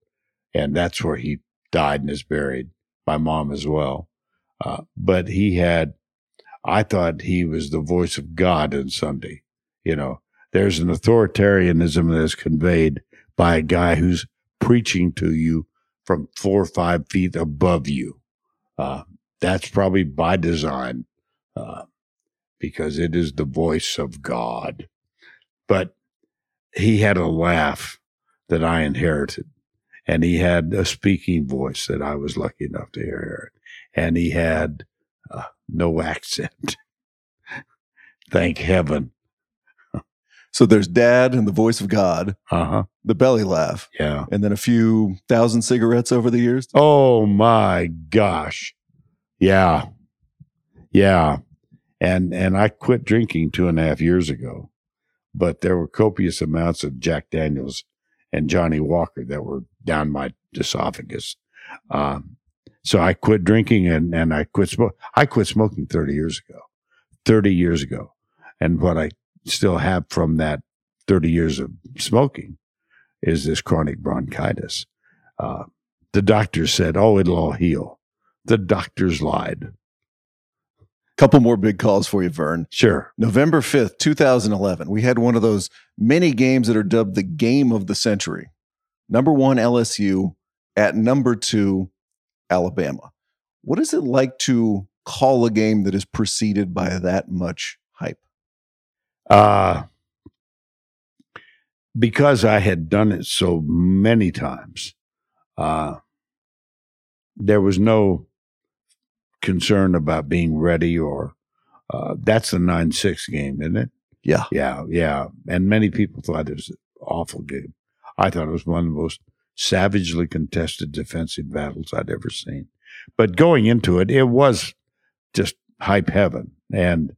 And that's where he died and is buried. My mom as well. Uh, but he had, I thought he was the voice of God on Sunday. You know, there's an authoritarianism that is conveyed by a guy who's preaching to you from four or five feet above you. Uh, that's probably by design, uh, because it is the voice of God. But he had a laugh that I inherited, and he had a speaking voice that I was lucky enough to inherit, and he had uh, no accent. Thank heaven. (laughs) So there's dad and the voice of God, Uh huh. the belly laugh, Yeah. and then a few thousand cigarettes over the years. Oh my gosh. Yeah. Yeah. And and I quit drinking two and a half years ago, but there were copious amounts of Jack Daniels and Johnnie Walker that were down my esophagus. Um, so I quit drinking and, and I quit smoking. I quit smoking 30 years ago, 30 years ago. And what I still have from that 30 years of smoking is this chronic bronchitis. Uh, the doctors said, oh, it'll all heal. The doctors lied. Couple more big calls for you, Verne. Sure. November 5th, 2011, we had one of those many games that are dubbed the game of the century. Number one, LSU at number two, Alabama. What is it like to call a game that is preceded by that much hype? Uh, because I had done it so many times, uh, there was no concern about being ready or uh, that's the 9 6 game, isn't it? Yeah. Yeah. Yeah. And many people thought it was an awful game. I thought it was one of the most savagely contested defensive battles I'd ever seen. But going into it, it was just hype heaven. And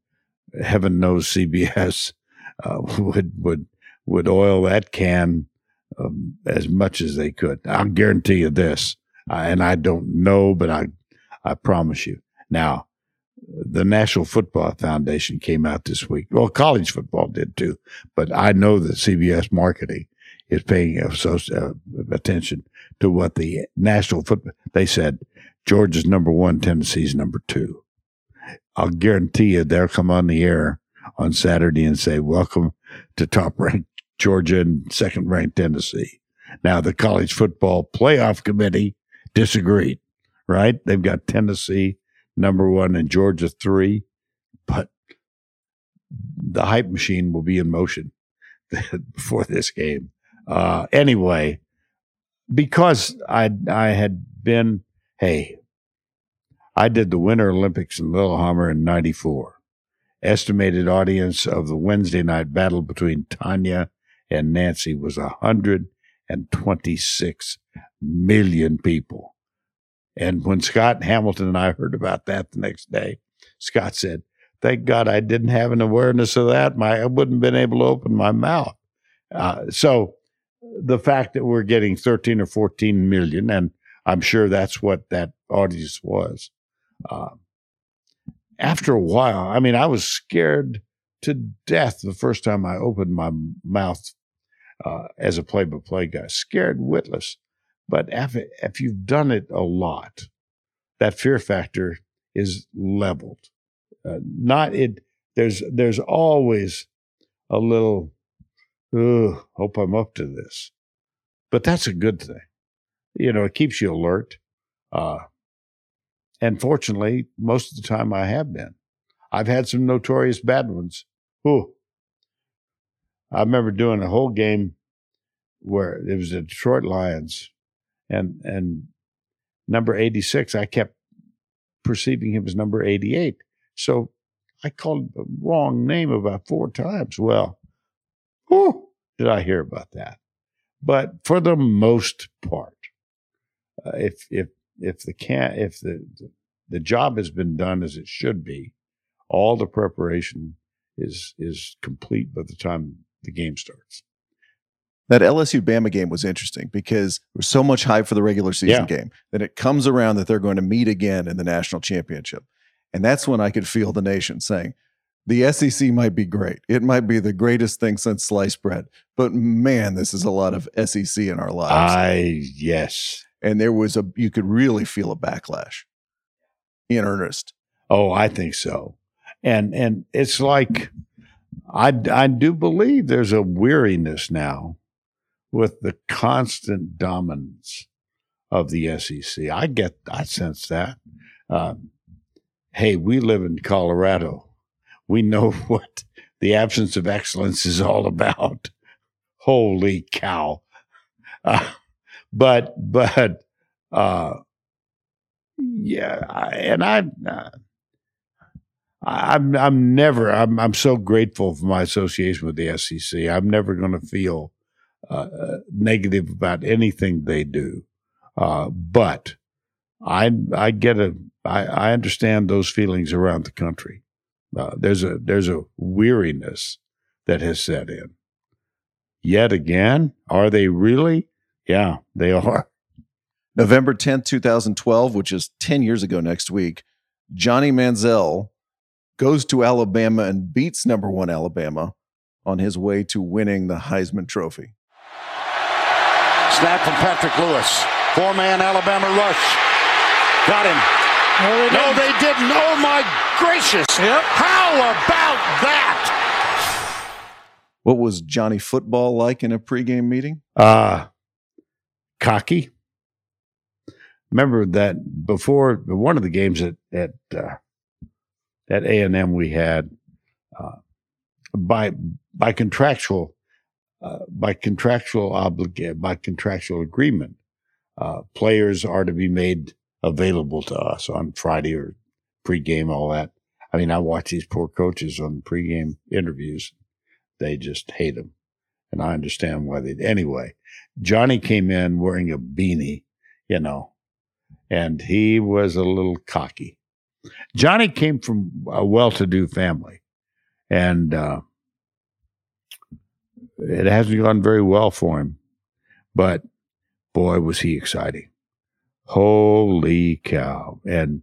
heaven knows CBS uh, (laughs) would, would, would oil that can um, as much as they could. I'll guarantee you this, and I don't know, but I, I promise you. Now, the National Football Foundation came out this week. Well, college football did too, but I know that CBS marketing is paying uh, attention to what the National Football. They said Georgia's number one, Tennessee's number two. I'll guarantee you they'll come on the air on Saturday and say, "Welcome to top ranked Georgia and second ranked Tennessee." Now, the college football playoff committee disagreed. Right? They've got Tennessee number one and Georgia three, but the hype machine will be in motion (laughs) before this game. Uh, anyway, because I I had been hey, I did the Winter Olympics in Lillehammer in '94. Estimated audience of the Wednesday night battle between Tonya and Nancy was 126 million people. And when Scott Hamilton and I heard about that the next day, Scott said, Thank God I didn't have an awareness of that. My, I wouldn't have been able to open my mouth. Uh, so the fact that we're getting 13 or 14 million, and I'm sure that's what that audience was. Uh, after a while, I mean, I was scared to death the first time I opened my mouth uh, as a play by play guy, scared witless. But if, if you've done it a lot, that fear factor is leveled. Uh, not it. There's there's always a little. Hope I'm up to this, but that's a good thing. You know, it keeps you alert. Uh, and fortunately, most of the time I have been. I've had some notorious bad ones. Ooh. I remember doing a whole game where it was the Detroit Lions and and number 86 i kept perceiving him as number 88 so i called the wrong name about four times well whew, did i hear about that but for the most part uh, if if if the can if the the job has been done as it should be all the preparation is is complete by the time the game starts that LSU Bama game was interesting because there was so much hype for the regular season yeah. game. Then it comes around that they're going to meet again in the national championship. And that's when I could feel the nation saying, the SEC might be great. It might be the greatest thing since sliced bread. But man, this is a lot of SEC in our lives. I, yes. And there was a, you could really feel a backlash in earnest. Oh, I think so. And, and it's like, I, I do believe there's a weariness now with the constant dominance of the SEC. I get, I sense that. Uh, hey, we live in Colorado. We know (laughs) what the absence of excellence is all about. Holy cow. Uh, but, but, uh, yeah, and I, uh, I'm, I'm never, I'm, I'm so grateful for my association with the SEC. I'm never going to feel uh, negative about anything they do. Uh, but I I get a I, I understand those feelings around the country. Uh, there's a there's a weariness that has set in. yet again. Are they really? Yeah, they (laughs) are. November 10th, 2012, which is 10 years ago next week, Johnny Manziel goes to Alabama and beats number one Alabama on his way to winning the Heisman Trophy. Snap from Patrick Lewis. Four man Alabama rush. Got him. No, they No, didn't. they didn't. Oh, my gracious. Yep. How about that? What was Johnny football like in a pregame meeting? Uh cocky. Remember that before one of the games at at uh, at A and M we had uh, by by contractual uh, by contractual oblig by contractual agreement, uh, players are to be made available to us on Friday or pregame, all that. I mean, I watch these poor coaches on pregame interviews; they just hate them, and I understand why they. Anyway, Johnny came in wearing a beanie, you know, and he was a little cocky. Johnny came from a well-to-do family, and uh, it hasn't gone very well for him. But boy, was he exciting! Holy cow! And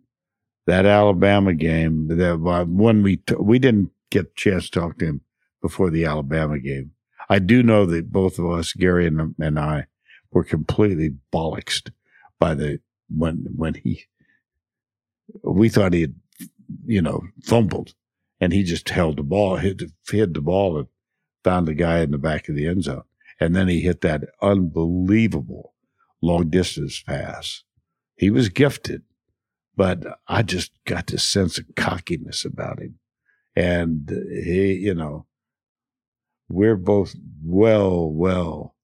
that Alabama game, that uh, when we t- we didn't get a chance to talk to him before the Alabama game. I do know that both of us, Gary and, and I, were completely bollocksed by the when when he we thought he had you know fumbled and he just held the ball hit hit the ball and found the guy in the back of the end zone and then he hit that unbelievable long distance pass he was gifted but i just got this sense of cockiness about him and he you know we're both well well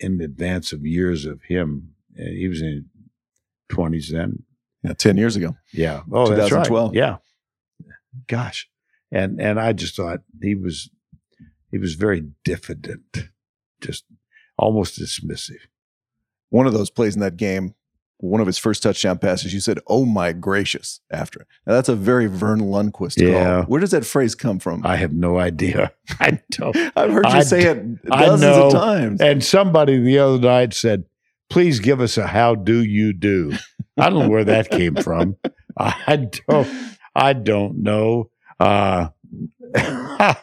in advance of years of him Uh, he was in 20s then Yeah, 10 years ago. yeah. Oh, that's right. 2012. Yeah. Gosh. And and I just thought he was he was very diffident, just almost dismissive. One of those plays in that game, one of his first touchdown passes, you said, Oh my gracious, after it. Now, that's a very Verne Lundquist Yeah. call. Where does that phrase come from? I have no idea. (laughs) I don't. I've heard you I say d- it dozens of times. And somebody the other night said, "Please give us a how do you do." (laughs) I don't know where that came from. I don't. I don't know. Uh, (laughs) I,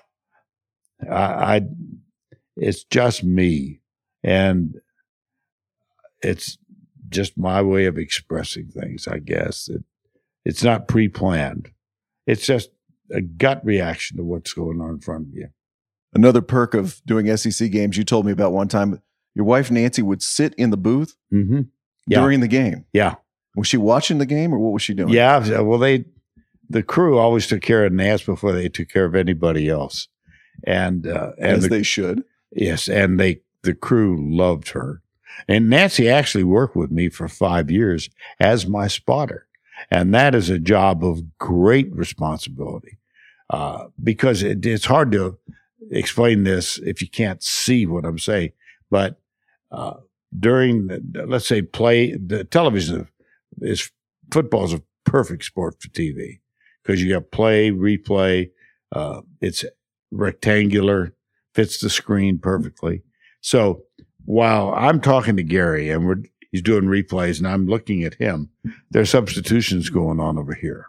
I. It's just me, and it's just my way of expressing things. I guess it, it's not pre-planned. It's just a gut reaction to what's going on in front of you. Another perk of doing SEC games you told me about one time, your wife Nancy would sit in the booth Mm-hmm. Yeah. during the game. Yeah. Was she watching the game or what was she doing? Yeah. Well, they, the crew always took care of Nance before they took care of anybody else. And, uh, and as the, they should. yes. And they, the crew loved her. And Nancy actually worked with me for five years as my spotter. And that is a job of great responsibility uh, because it, it's hard to explain this if you can't see what I'm saying. But uh, during, the, let's say, play, the television is football is a perfect sport for TV because you got play, replay. Uh, it's rectangular, fits the screen perfectly. So while I'm talking to Gary and we're he's doing replays and I'm looking at him, there's substitutions going on over here,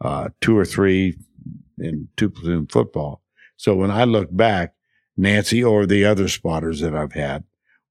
uh, two or three in two platoon football. So when I look back, Nancy or the other spotters that I've had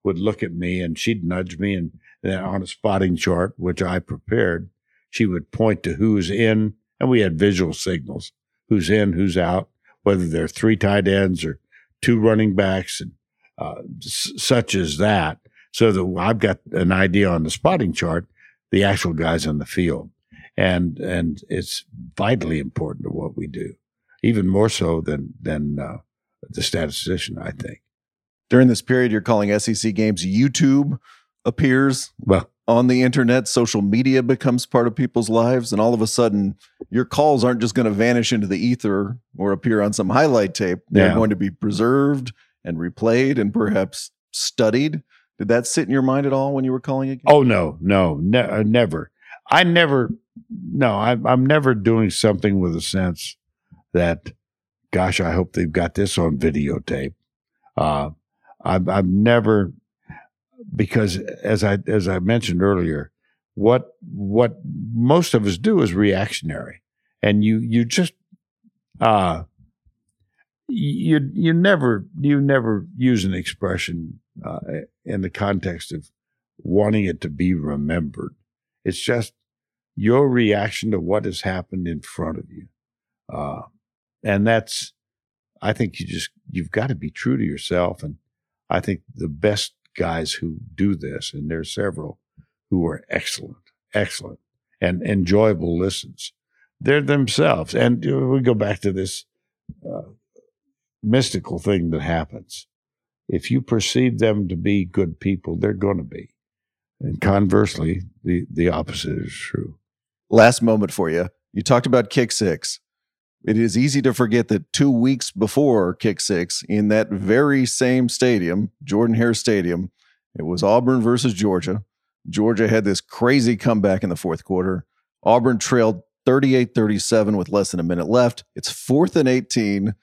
would look at me and she'd nudge me and then on a spotting chart, which I prepared, she would point to who's in and we had visual signals, who's in, who's out, whether they're three tight ends or two running backs and uh, s- such as that. So that I've got an idea on the spotting chart, the actual guys on the field. And, and it's vitally important to what we do, even more so than, than, uh, the statistician, I think. During this period, you're calling SEC games. YouTube appears Well, on the internet. Social media becomes part of people's lives. And all of a sudden, your calls aren't just going to vanish into the ether or appear on some highlight tape. They're Yeah. going to be preserved and replayed and perhaps studied. Did that sit in your mind at all when you were calling a game? Oh no, no, ne- uh, never. I never. No, I'm, I'm never doing something with a sense that, gosh, I hope they've got this on videotape. Uh, I've, I've never because as I as I mentioned earlier, what what most of us do is reactionary, and you you just uh you you never you never use an expression uh, in the context of wanting it to be remembered. It's just your reaction to what has happened in front of you, uh, and that's I think you just you've got to be true to yourself, and I think the best guys who do this, and there's several who are excellent, excellent, and enjoyable listens. They're themselves, and we go back to this uh, mystical thing that happens. If you perceive them to be good people, they're going to be, and conversely, the the opposite is true. Last moment for you. You talked about kick six. It is easy to forget that two weeks before kick six, in that very same stadium, Jordan Hare Stadium, it was Auburn versus Georgia. Georgia had this crazy comeback in the fourth quarter. Auburn trailed 38 37 with less than a minute left. It's fourth and 18.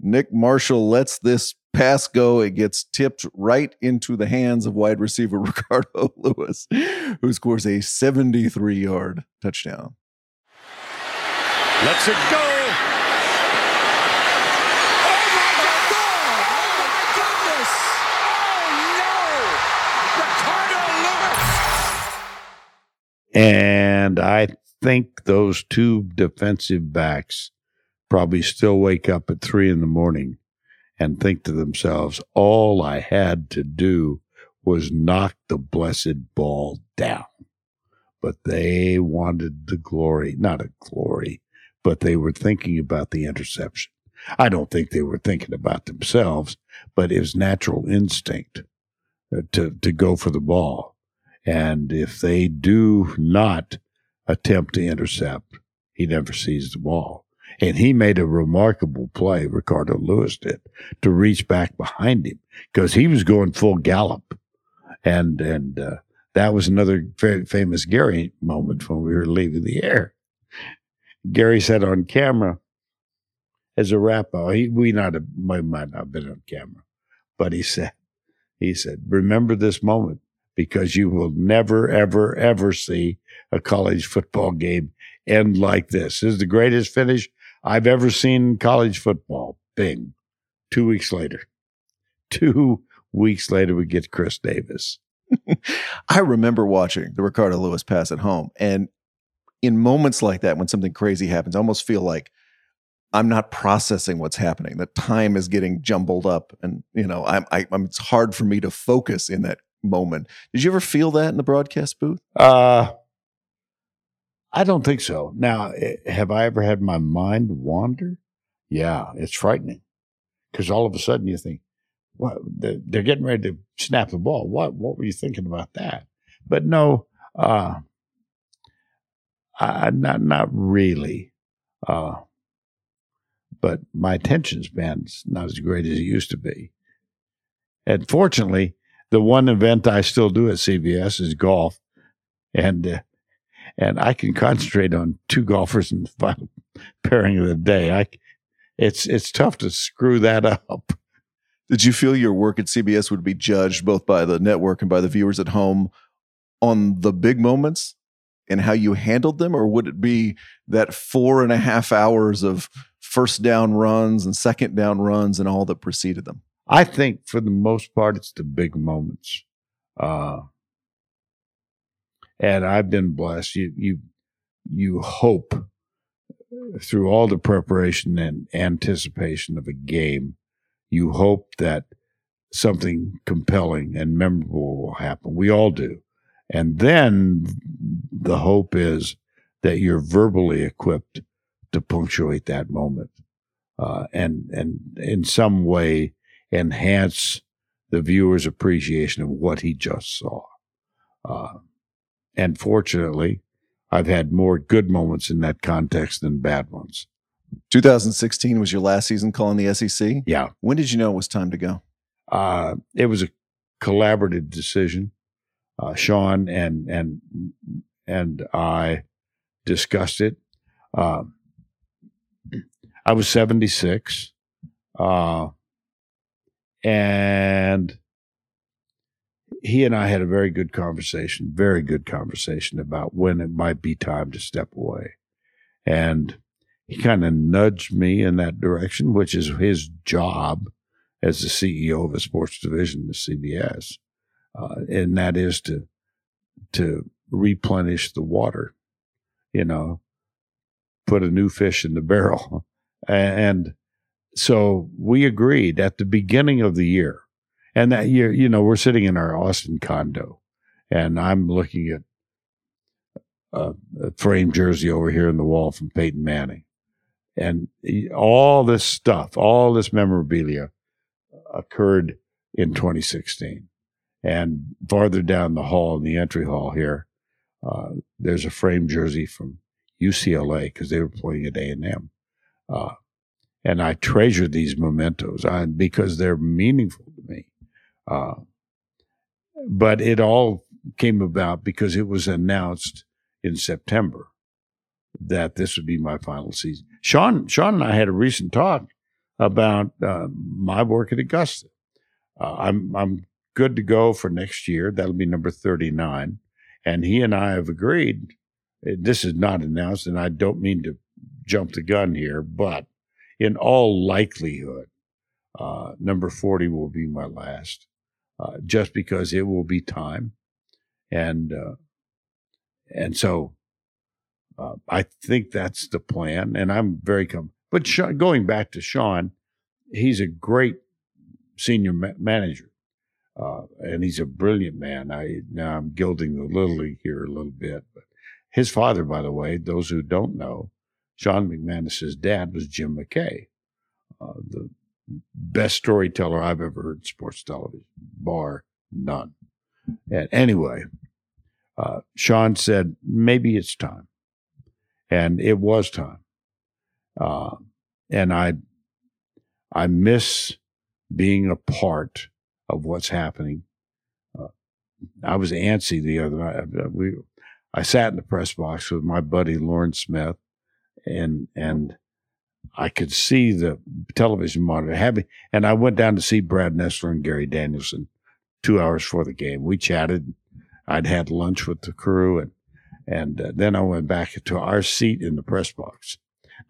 Nick Marshall lets this pass go. It gets tipped right into the hands of wide receiver (laughs) Ricardo Louis, who scores a 73 yard touchdown. Let's it go. Oh, oh, oh, Ricardo Louis. And I think those two defensive backs probably still wake up at three in the morning and think to themselves, all I had to do was knock the blessed ball down. But they wanted the glory, not a glory, but they were thinking about the interception. I don't think they were thinking about themselves, but it was natural instinct uh, to, to go for the ball. And if they do not attempt to intercept, he never sees the ball. And he made a remarkable play, Ricardo Louis did, to reach back behind him because he was going full gallop. And, and, uh, that was another very famous Gary moment when we were leaving the air. Gary said on camera, as a rapper, he, we not have, might not have been on camera, but he said, he said, remember this moment because you will never, ever, ever see a college football game end like this. This is the greatest finish I've ever seen college football. Bing. Two weeks later. (laughs) Two weeks later, we get Chris Davis. (laughs) I remember watching the Ricardo Louis pass at home. And in moments like that, when something crazy happens, I almost feel like I'm not processing what's happening. That time is getting jumbled up, and you know, I'm, I, am it's hard for me to focus in that moment. Did you ever feel that in the broadcast booth? Uh, I don't think so. Now, eh, have I ever had my mind wander? Yeah, it's frightening because all of a sudden you think, "What? They're getting ready to snap the ball. What? What were you thinking about that?" But no, uh, I, not not really. Uh, but my attention span's not as great as it used to be. And fortunately, the one event I still do at CBS is golf, and uh, and I can concentrate on two golfers in the final pairing of the day. I it's it's tough to screw that up. Did you feel your work at CBS would be judged both by the network and by the viewers at home on the big moments and how you handled them, or would it be that four and a half hours of first down runs and second down runs and all that preceded them? I think for the most part, it's the big moments. Uh, and I've been blessed. You, you, you hope through all the preparation and anticipation of a game, you hope that something compelling and memorable will happen. We all do. And then the hope is that you're verbally equipped to punctuate that moment uh, and, and in some way enhance the viewer's appreciation of what he just saw. Uh, and fortunately, I've had more good moments in that context than bad ones. 2016 was your last season calling the SEC? Yeah. When did you know it was time to go? Uh, it was a collaborative decision. Uh, Sean and and and I discussed it. Uh, I was 76. Uh, and he and I had a very good conversation, very good conversation about when it might be time to step away. And he kind of nudged me in that direction, which is his job as the CEO of a sports division of CBS. Uh, and that is to, to replenish the water, you know, put a new fish in the barrel. (laughs) And so we agreed at the beginning of the year. And that year, you know, we're sitting in our Austin condo and I'm looking at a, a framed jersey over here in the wall from Peyton Manning. And all this stuff, all this memorabilia occurred in 2016. And farther down the hall in the entry hall here, uh, there's a framed jersey from UCLA because they were playing at A&M. Uh, and I treasure these mementos I, because they're meaningful to me. Uh, but it all came about because it was announced in September that this would be my final season. Sean, Sean and I had a recent talk about uh, my work at Augusta. Uh, I'm I'm good to go for next year. That'll be number 39, and he and I have agreed. This is not announced, and I don't mean to jump the gun here, but in all likelihood, uh, number 40 will be my last, uh, just because it will be time, and uh, and so uh, I think that's the plan, and I'm very com- But Sean, going back to Sean, he's a great senior ma- manager, uh, and he's a brilliant man. I now I'm gilding the league here a little bit, but his father, by the way, those who don't know, Sean McManus's dad was Jim McKay, uh, the best storyteller I've ever heard sports television, bar none. And anyway, uh, Sean said maybe it's time and it was time. Uh, and I, I miss being a part of what's happening. Uh, I was antsy the other night. We, I sat in the press box with my buddy Loran Smith, and and I could see the television monitor and I went down to see Brad Nessler and Gary Danielson two hours before the game. We chatted. I'd had lunch with the crew, and and uh, then I went back to our seat in the press box.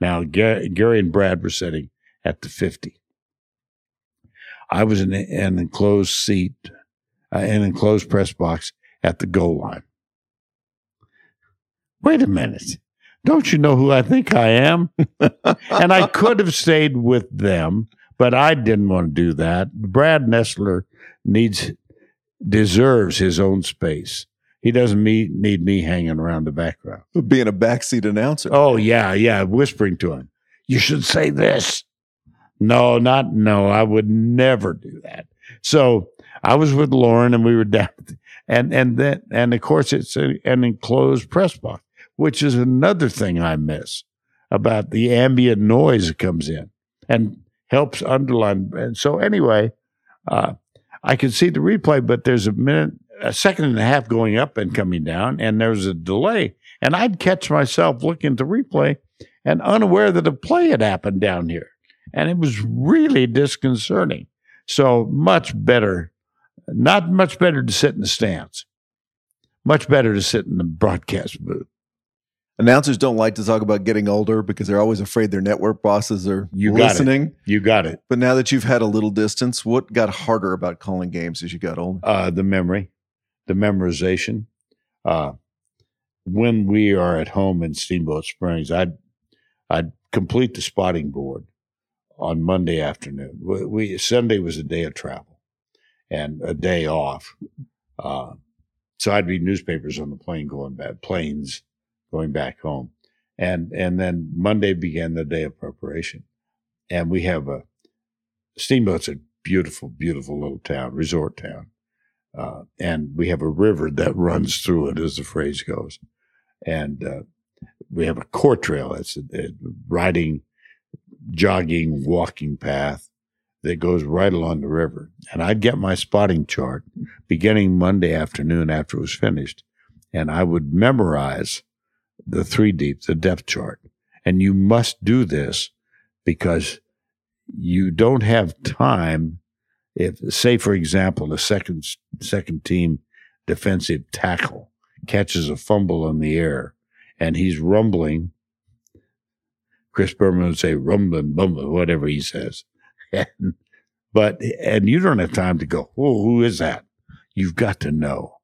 Now, Gary, Gary and Brad were sitting at the 50. I was in an enclosed seat, uh, an enclosed press box at the goal line. Wait a minute. Don't you know who I think I am? (laughs) and I could have stayed with them, but I didn't want to do that. Brad Nessler needs, deserves his own space. He doesn't need, need me hanging around the background. Being a backseat announcer. Oh, yeah, yeah. Whispering to him, you should say this. No, not no. I would never do that. So I was with Loran and we were down and, and then, and of course it's a, an enclosed press box, which is another thing I miss about the ambient noise that comes in and helps underline. And so anyway, uh, I could see the replay, but there's a minute a second and a half going up and coming down, and there's a delay. And I'd catch myself looking at the replay and unaware that a play had happened down here. And it was really disconcerting. So much better, not much better to sit in the stands, much better to sit in the broadcast booth. Announcers don't like to talk about getting older because they're always afraid their network bosses are You listening. it. You got it. But now that you've had a little distance, what got harder about calling games as you got older? Uh, the memory, the memorization. Uh, when we are at home in Steamboat Springs, I'd I'd complete the spotting board on Monday afternoon. We, we Sunday was a day of travel and a day off. Uh, so I'd read newspapers on the plane going back, planes going back home, and and then Monday began the day of preparation, and we have a Steamboat's a beautiful, beautiful little town, resort town, uh, and we have a river that (laughs) runs through it, as the phrase goes, and uh, we have a core trail. It's a, a riding, jogging, walking path that goes right along the river. And I'd get my spotting chart beginning Monday afternoon after it was finished, and I would memorize the three deep, the depth chart. And you must do this because you don't have time if say for example the second second team defensive tackle catches a fumble in the air and he's rumbling chris berman would say rumbling bumbling whatever he says. And, but and you don't have time to go oh who is that? You've got to know.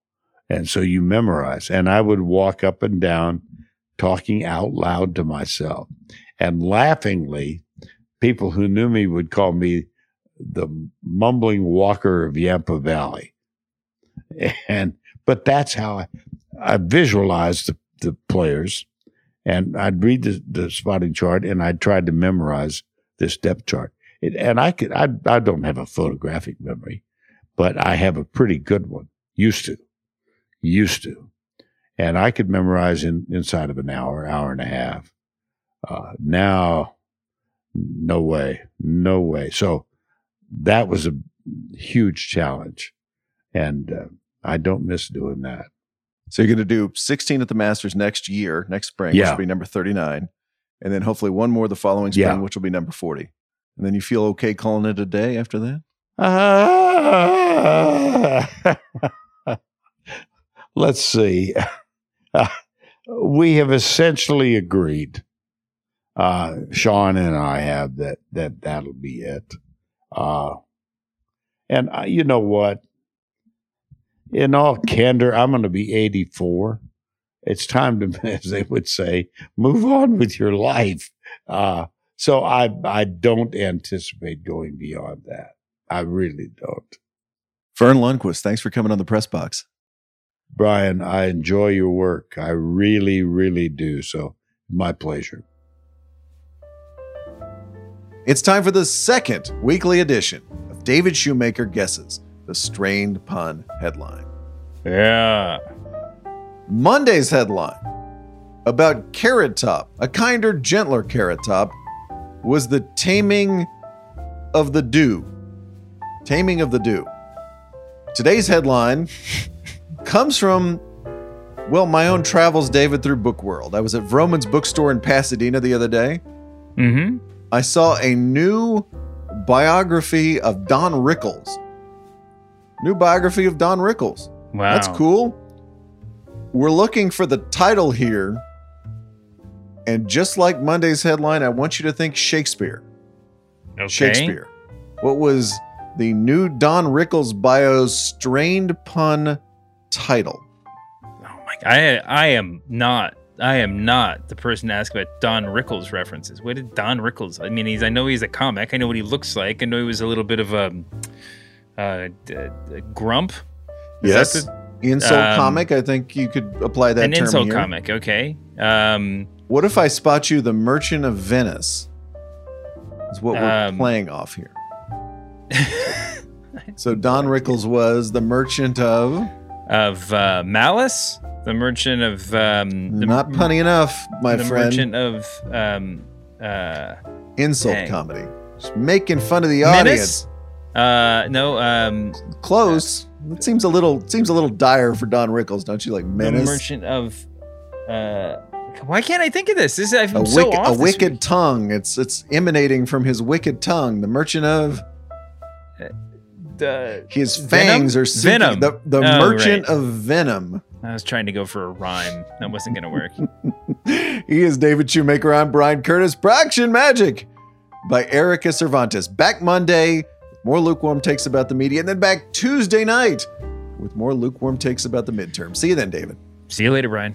And so you memorize. And i would walk up and down talking out loud to myself and laughingly people who knew me would call me the mumbling walker of Yampa Valley. (laughs) And but that's how I, I visualized the, the players. And I'd read the, the spotting chart and I tried to memorize this depth chart. It, and I could I I don't have a photographic memory, but I have a pretty good one. Used to. Used to. And I could memorize in inside of an hour, hour and a half. Uh, now no way. No way. So that was a huge challenge. And uh, I don't miss doing that. So you're going to do 16 at the Masters next year, next spring, Yeah. which will be number 39. And then hopefully one more the following spring, Yeah. which will be number 40. And then you feel okay calling it a day after that? Ah. (laughs) let's see. (laughs) (laughs) we have essentially agreed. Uh, Sean and I have that that that'll be it. Uh, and uh, you know what? In all candor, I'm going to be 84. It's time to, (laughs) as they would say, move on with your life. Uh, so I I don't anticipate going beyond that. I really don't. Verne Lundquist, thanks for coming on the press box. Bryan, I enjoy your work. I really, really do. So, my pleasure. It's time for the second weekly edition of David Shoemaker Guesses, the strained pun headline. Yeah. Monday's headline about Carrot Top, a kinder, gentler Carrot Top, was the taming of the dew. Taming of the dew. Today's headline comes from, well, my own travels, David, through Book World. I was at Vroman's bookstore in Pasadena the other day. Mm-hmm. I saw a new biography of Don Rickles. New biography of Don Rickles. Wow. That's cool. We're looking for the title here. And just like Monday's headline, I want you to think Shakespeare. Okay. Shakespeare. What was the new Don Rickles bio's strained pun title? Oh my! I I am not. I am not the person to ask about Don Rickles references. What did Don Rickles? I mean, he's. I know he's a comic. I know what he looks like. I know he was a little bit of a, uh, d- d- grump. Is yes. that insult um, comic. I think you could apply that an insult here. comic? Okay. Um, What if I spot you the Merchant of Venice? Is what we're Um, playing off here. (laughs) So Don Rickles was the merchant of of uh, Malice, the merchant of um, the, not punny enough, my the friend. merchant of um, uh, insult dang. comedy. Just making fun of the Menace? audience. Uh, no, um, Close. It seems a little seems a little dire for Don Rickles, don't you? Like menace? the menace. merchant of. Uh, why can't I think of this? This is I'm a so wicked, off a this wicked week. tongue. It's it's emanating from his wicked tongue. The merchant of The- his Venom? fangs are seeking, Venom. The, the Oh, merchant right. of venom. I was trying to go for a rhyme. That wasn't going to work. (laughs) He is David Shoemaker. I'm Bryan Curtis. Production Magic by Erika Cervantes. Back Monday with more lukewarm takes about the media, and then back Tuesday night with more lukewarm takes about the midterm. See you then, David. See you later, Bryan.